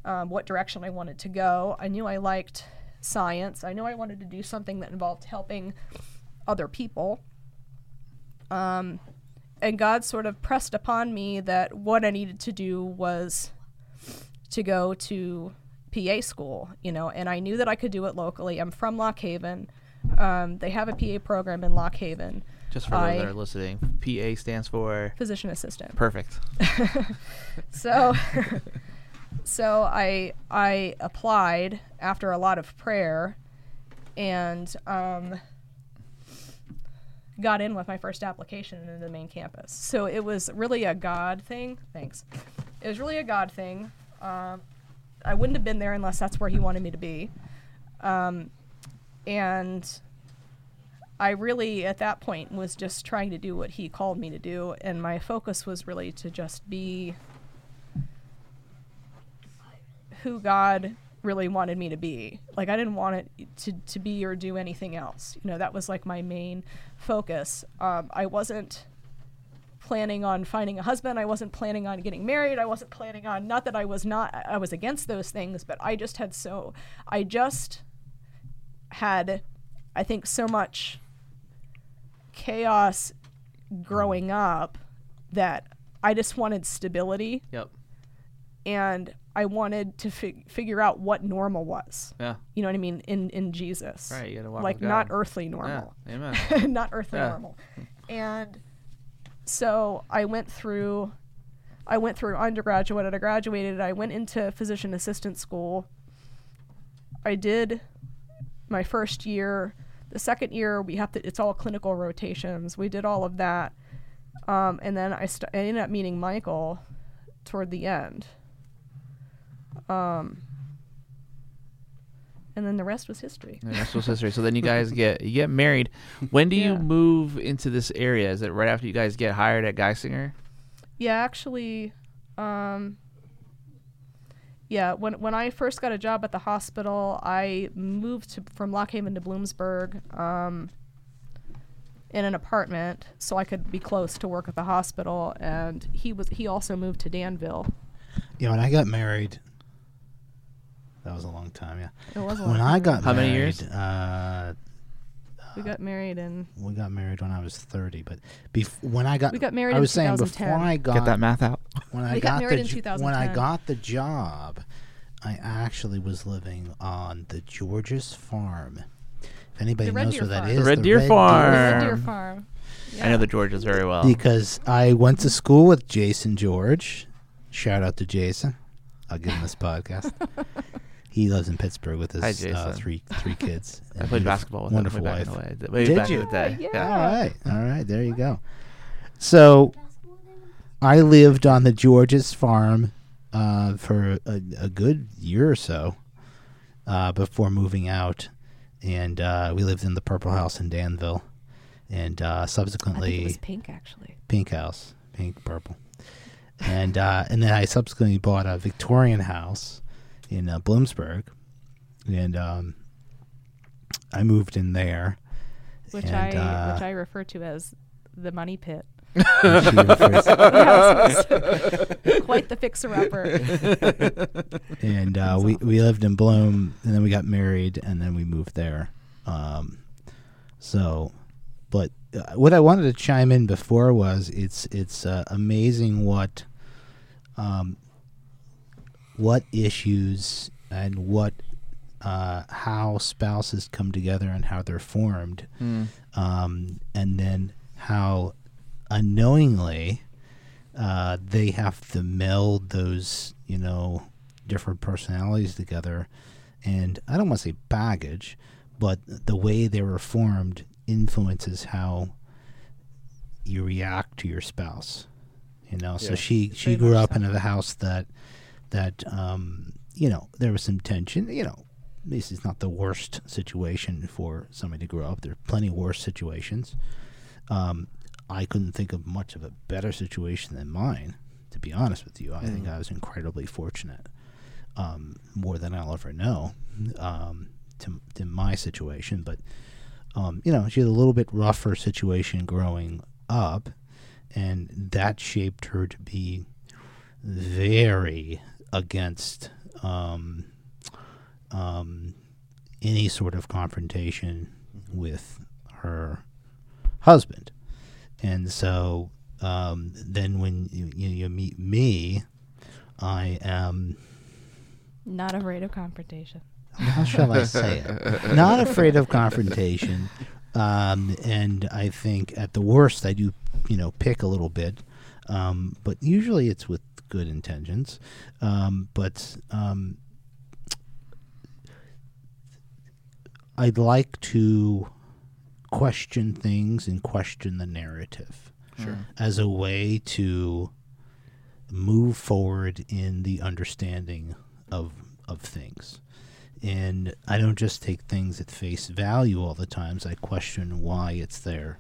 S9: um, what direction I wanted to go. I knew I liked science. I knew I wanted to do something that involved helping other people. Um, and God sort of pressed upon me that what I needed to do was to go to PA school, you know, and I knew that I could do it locally. I'm from Lock Haven. Um, they have a PA program in Lock Haven,
S7: Just for those that are listening, PA stands for
S9: physician assistant.
S7: perfect.
S9: so so I I applied after a lot of prayer and um, got in with my first application into the main campus. So it was really a God thing. Thanks. It was really a God thing. Um, I wouldn't have been there unless that's where He wanted me to be. Um, and I really, at that point, was just trying to do what He called me to do. And my focus was really to just be who God really wanted me to be. Like I didn't want it to to be or do anything else. You know, that was like my main focus. Um, I wasn't planning on finding a husband. I wasn't planning on getting married. I wasn't planning on not that I was not I was against those things, but I just had so I just had I think so much chaos growing up that I just wanted stability
S7: Yep.
S9: And I wanted to fig- figure out what normal was.
S7: Yeah.
S9: You know what I mean? In in Jesus,
S7: Right. You gotta walk
S9: like not earthly
S7: Yeah.
S9: normal,
S7: Amen.
S9: not earthly
S7: Yeah.
S9: normal. And so I went through, I went through undergraduate. And I graduated. I went into physician assistant school. I did my first year. The second year we have to. It's all clinical rotations. We did all of that, um, and then I, st- I ended up meeting Michael toward the end. Um, and then the rest was history.
S7: And that's what's history. So then you guys get you get married. When do you move into this area? Is it right after you guys get hired at Geisinger?
S9: Yeah, actually, um, yeah. When when I first got a job at the hospital, I moved to, from Lock Haven to Bloomsburg um, in an apartment so I could be close to work at the hospital. And he was he also moved to Danville.
S1: Yeah, when I got married, that was a long time. Yeah,
S9: It was a
S1: when
S9: long
S1: I
S9: time.
S1: got
S7: How many years?
S1: Uh,
S9: we got married in
S1: we got married when I was thirty, but bef- when I got
S9: We got married
S1: I
S9: in
S1: was saying
S9: 2010.
S1: before I got
S7: Get that math out.
S1: when I
S9: We got
S1: got,
S9: married
S1: the
S9: in
S1: jo- when I
S9: 2010.
S1: got the job, I actually was living on the Georges farm. If anybody
S9: The Red
S1: knows
S9: Deer
S1: where that
S9: Farm.
S1: is,
S7: The Red Deer
S9: the
S7: Farm.
S9: Red Deer
S7: Um,
S9: Farm.
S7: I know the Georges very well.
S1: because I went to school with Jason George. Shout out to Jason. I'll give him this podcast. He lives in Pittsburgh with his
S7: Hi,
S1: uh, three three kids.
S7: I
S1: and
S7: played basketball with him
S1: wonderful
S7: way back
S1: wife.
S7: in the way. Way
S1: Did
S7: back
S1: you?
S7: in the day.
S9: Yeah.
S1: All right, all right, there you go. So I lived on the George's farm uh, for a, a good year or so uh, before moving out, and uh, we lived in the Purple House in Danville, and uh,
S9: I think it
S1: subsequently
S9: was pink actually.
S1: Pink House, pink purple, and uh, and then I subsequently bought a Victorian house in uh, Bloomsburg, and um, I moved in there.
S9: Which
S1: and,
S9: I
S1: uh,
S9: which I refer to as the money pit.
S1: and she refers-
S9: Yes, quite the fixer upper.
S1: and uh, we we lived in Bloom, and then we got married, and then we moved there. Um, so, but uh, what I wanted to chime in before was it's it's uh, amazing what um, what issues and what uh, how spouses come together and how they're formed,
S7: Hmm.
S1: um, and then how unknowingly uh, they have to meld those you know different personalities together and i don't want to say baggage but the way they were formed influences how you react to your spouse you know so she she
S9: Very
S1: grew up
S9: so.
S1: in a house that that um you know there was some tension you know this is not the worst situation for somebody to grow up there are plenty worse situations um, I couldn't think of much of a better situation than mine, to be honest with you. I think I was incredibly fortunate, um, more than I'll ever know, um, to, to my situation. But um, you know, she had a little bit rougher situation growing up, and that shaped her to be very against um, um, any sort of confrontation with her husband. And so um, then when you, you, you meet me, I am,
S9: Not afraid of confrontation.
S1: how shall I say it? Not afraid of confrontation. Um, and I think at the worst, I do, you know, pick a little bit. Um, but usually it's with good intentions. Um, but um, I'd like to question things and question the narrative
S5: Sure.
S1: as a way to move forward in the understanding of of things. And I don't just take things at face value all the times. I question why it's there,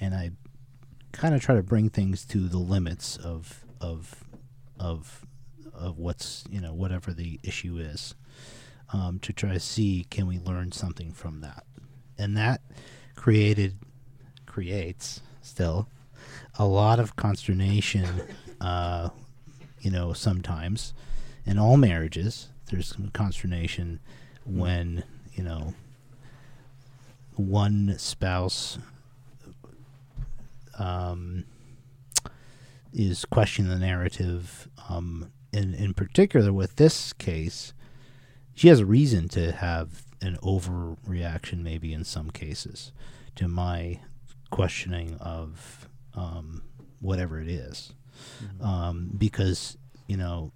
S1: and I kind of try to bring things to the limits of of of of what's you know whatever the issue is, um, to try to see can we learn something from that, and that created creates still a lot of consternation, uh, you know, sometimes. In all marriages, there's some consternation when, you know, one spouse um, is questioning the narrative. Um, in, in particular, with this case, she has a reason to have an overreaction, maybe in some cases, to my questioning of um, whatever it is. Um, because, you know,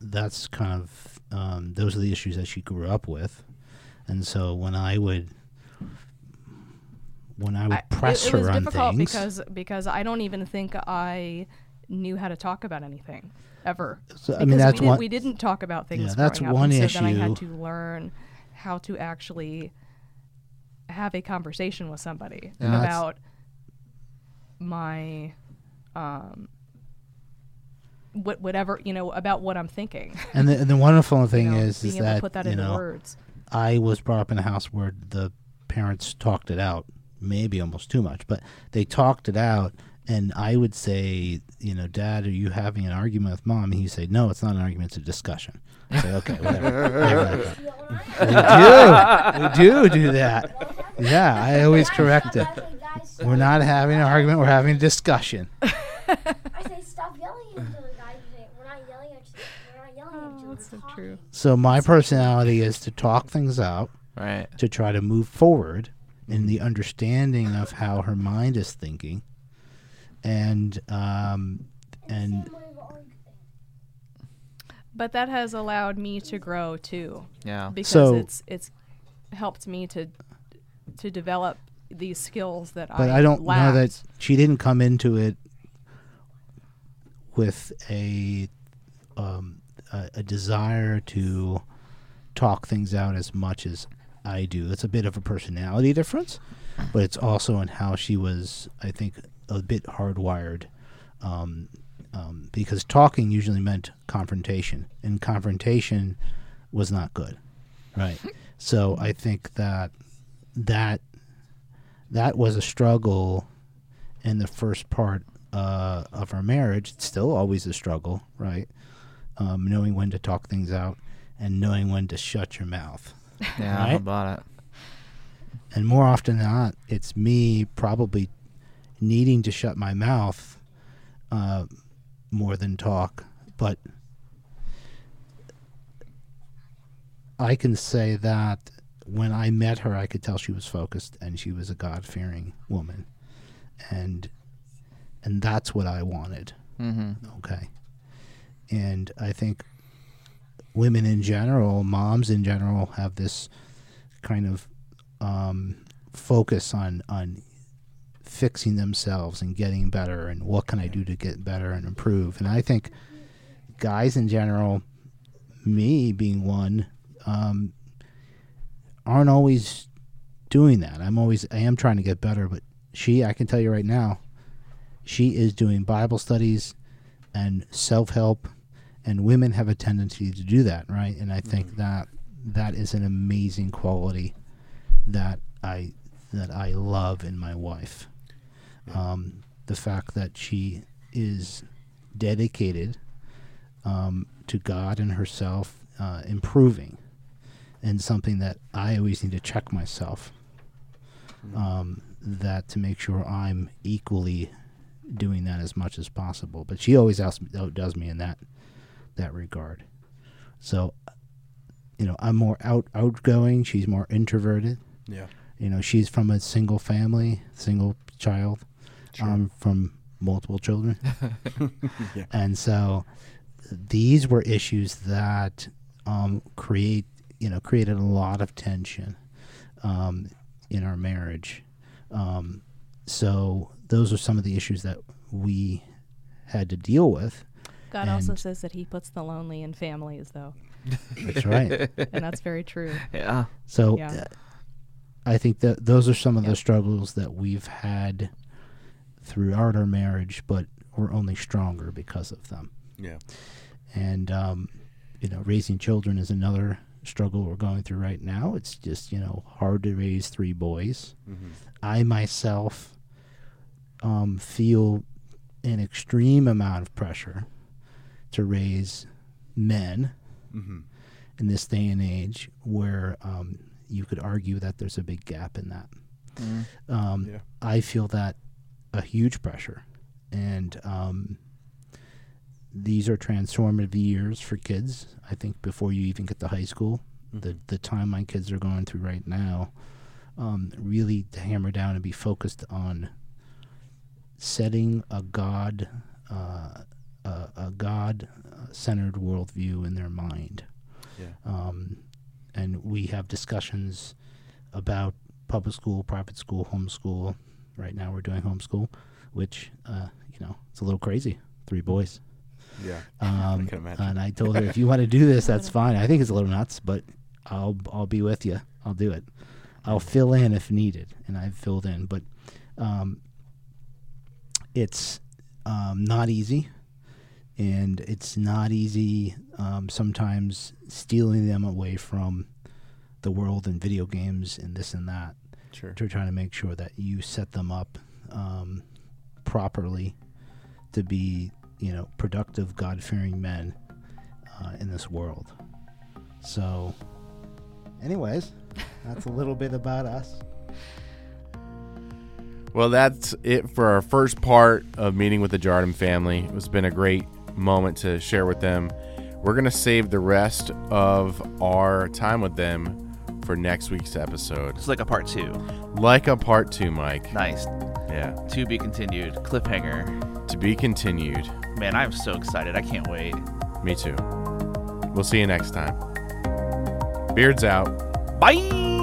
S1: that's kind of, um, those are the issues that she grew up with. And so when I would, when I would
S9: I-
S1: press
S9: it, it
S1: her
S9: was
S1: on
S9: difficult
S1: things,
S9: because because I don't even think I knew how to talk about anything ever.
S1: So, I mean,
S9: Because
S1: that's
S9: we,
S1: one-
S9: did, we didn't talk about things.
S1: Yeah, that's
S9: up,
S1: one
S9: and so Then I had to learn how to actually have a conversation with somebody
S1: Yeah,
S9: about my um what whatever you know about what I'm thinking.
S1: and the, and the wonderful
S9: You
S1: thing
S9: know,
S1: is,
S9: being
S1: is
S9: able to
S1: that
S9: put that
S1: you know,
S9: words.
S1: I was brought up in a house where the parents talked it out, maybe almost too much, but they talked it out. And I would say, you know, Dad, are you having an argument with Mom? And he'd say, No, it's not an argument; it's a discussion. I say, okay, whatever. whatever like that. we do, we do do that. Yeah, I always correct it. We're not having an argument; we're having a discussion.
S2: I say stop yelling at each other, guys. We're not yelling at you. We're not yelling at each other.
S9: Oh, that's so true.
S1: So my personality is to talk things out,
S7: Right.
S1: to try to move forward in the understanding of how her mind is thinking, and um, and
S2: Same way of arguing.
S9: But that has allowed me to grow too.
S7: Yeah.
S9: because
S1: So-
S9: it's it's helped me to to develop these skills that
S1: but
S9: I
S1: I don't
S9: lacked.
S1: know that she didn't come into it with a um, a, a desire to talk things out as much as I do. It's a bit of a personality difference, but it's also in how she was, I think, a bit hardwired. Um, um, because talking usually meant confrontation, and confrontation was not good, right? So I think that that that was a struggle in the first part uh, of our marriage. It's still always a struggle, right? Um, knowing when to talk things out and knowing when to shut your mouth.
S7: Yeah.
S1: Right?
S7: About it?
S1: And more often than not, it's me probably needing to shut my mouth uh, more than talk. But I can say that when I met her, I could tell she was focused and she was a God fearing woman, and and that's what I wanted.
S7: Mm-hmm.
S1: Okay. And I think women in general, moms in general, have this kind of um, focus on on fixing themselves and getting better and what can I do to get better and improve. And I think guys in general, me being one, um, aren't always doing that. I'm always I am trying to get better, but she, I can tell you right now, she is doing Bible studies and self help, and women have a tendency to do that, right? And I think that that is an amazing quality that I that I love in my wife. Um, the fact that she is dedicated um, to God and herself uh, improving, and something that I always need to check myself. Um, that to make sure I'm equally doing that as much as possible. But she always else outdoes me in that that regard. So, you know, I'm more out outgoing. She's more introverted.
S5: Yeah.
S1: You know, she's from a single family, single child.
S5: Sure.
S1: I'm from multiple children.
S5: Yeah.
S1: And so these were issues that um, create, you know, created a lot of tension um, in our marriage. Um, so those are some of the issues that we had to deal with.
S9: God also says that He puts the lonely in families, though,
S1: That's right.
S9: and that's very true.
S7: Yeah.
S1: So
S9: Yeah.
S1: uh, I think that those are some of the struggles that we've had throughout our marriage, but we're only stronger because of them.
S5: Yeah.
S1: And um, you know, raising children is another struggle we're going through right now. It's just you know hard to raise three boys.
S5: Mhm.
S1: I myself um, feel an extreme amount of pressure to raise men
S5: Mhm.
S1: in this day and age where um, you could argue that there's a big gap in that. Um,
S5: Yeah.
S1: I feel that a huge pressure. And um, these are transformative years for kids. I think before you even get to high school, the, the time my kids are going through right now, um, really to hammer down and be focused on setting a God, uh, a, a God centered worldview in their mind.
S5: Yeah.
S1: Um, and we have discussions about public school, private school, homeschool. Right now, we're doing homeschool, which uh, you know it's a little crazy. Three boys.
S5: Yeah.
S1: Um,
S5: can imagine.
S1: and I told her, if you want to do this, that's fine. I think it's a little nuts, but I'll I'll be with you. I'll do it. I'll fill in if needed, and I've filled in. But um, it's um, not easy, and it's not easy um, sometimes stealing them away from the world and video games and this and that
S5: Sure.
S1: to try to make sure that you set them up um, properly to be, you know, productive, God fearing men uh, in this world. So, anyways, that's a little bit about us.
S5: Well, that's it for our first part of meeting with the Jardim family. It's been a great moment to share with them. We're going to save the rest of our time with them for next week's episode.
S7: It's like a part two.
S5: Like a part two, Mike.
S7: Nice.
S5: Yeah.
S7: To be continued. Cliffhanger.
S5: To be continued.
S7: Man, I'm so excited. I can't wait.
S5: Me too. We'll see you next time. Beards out.
S7: Bye.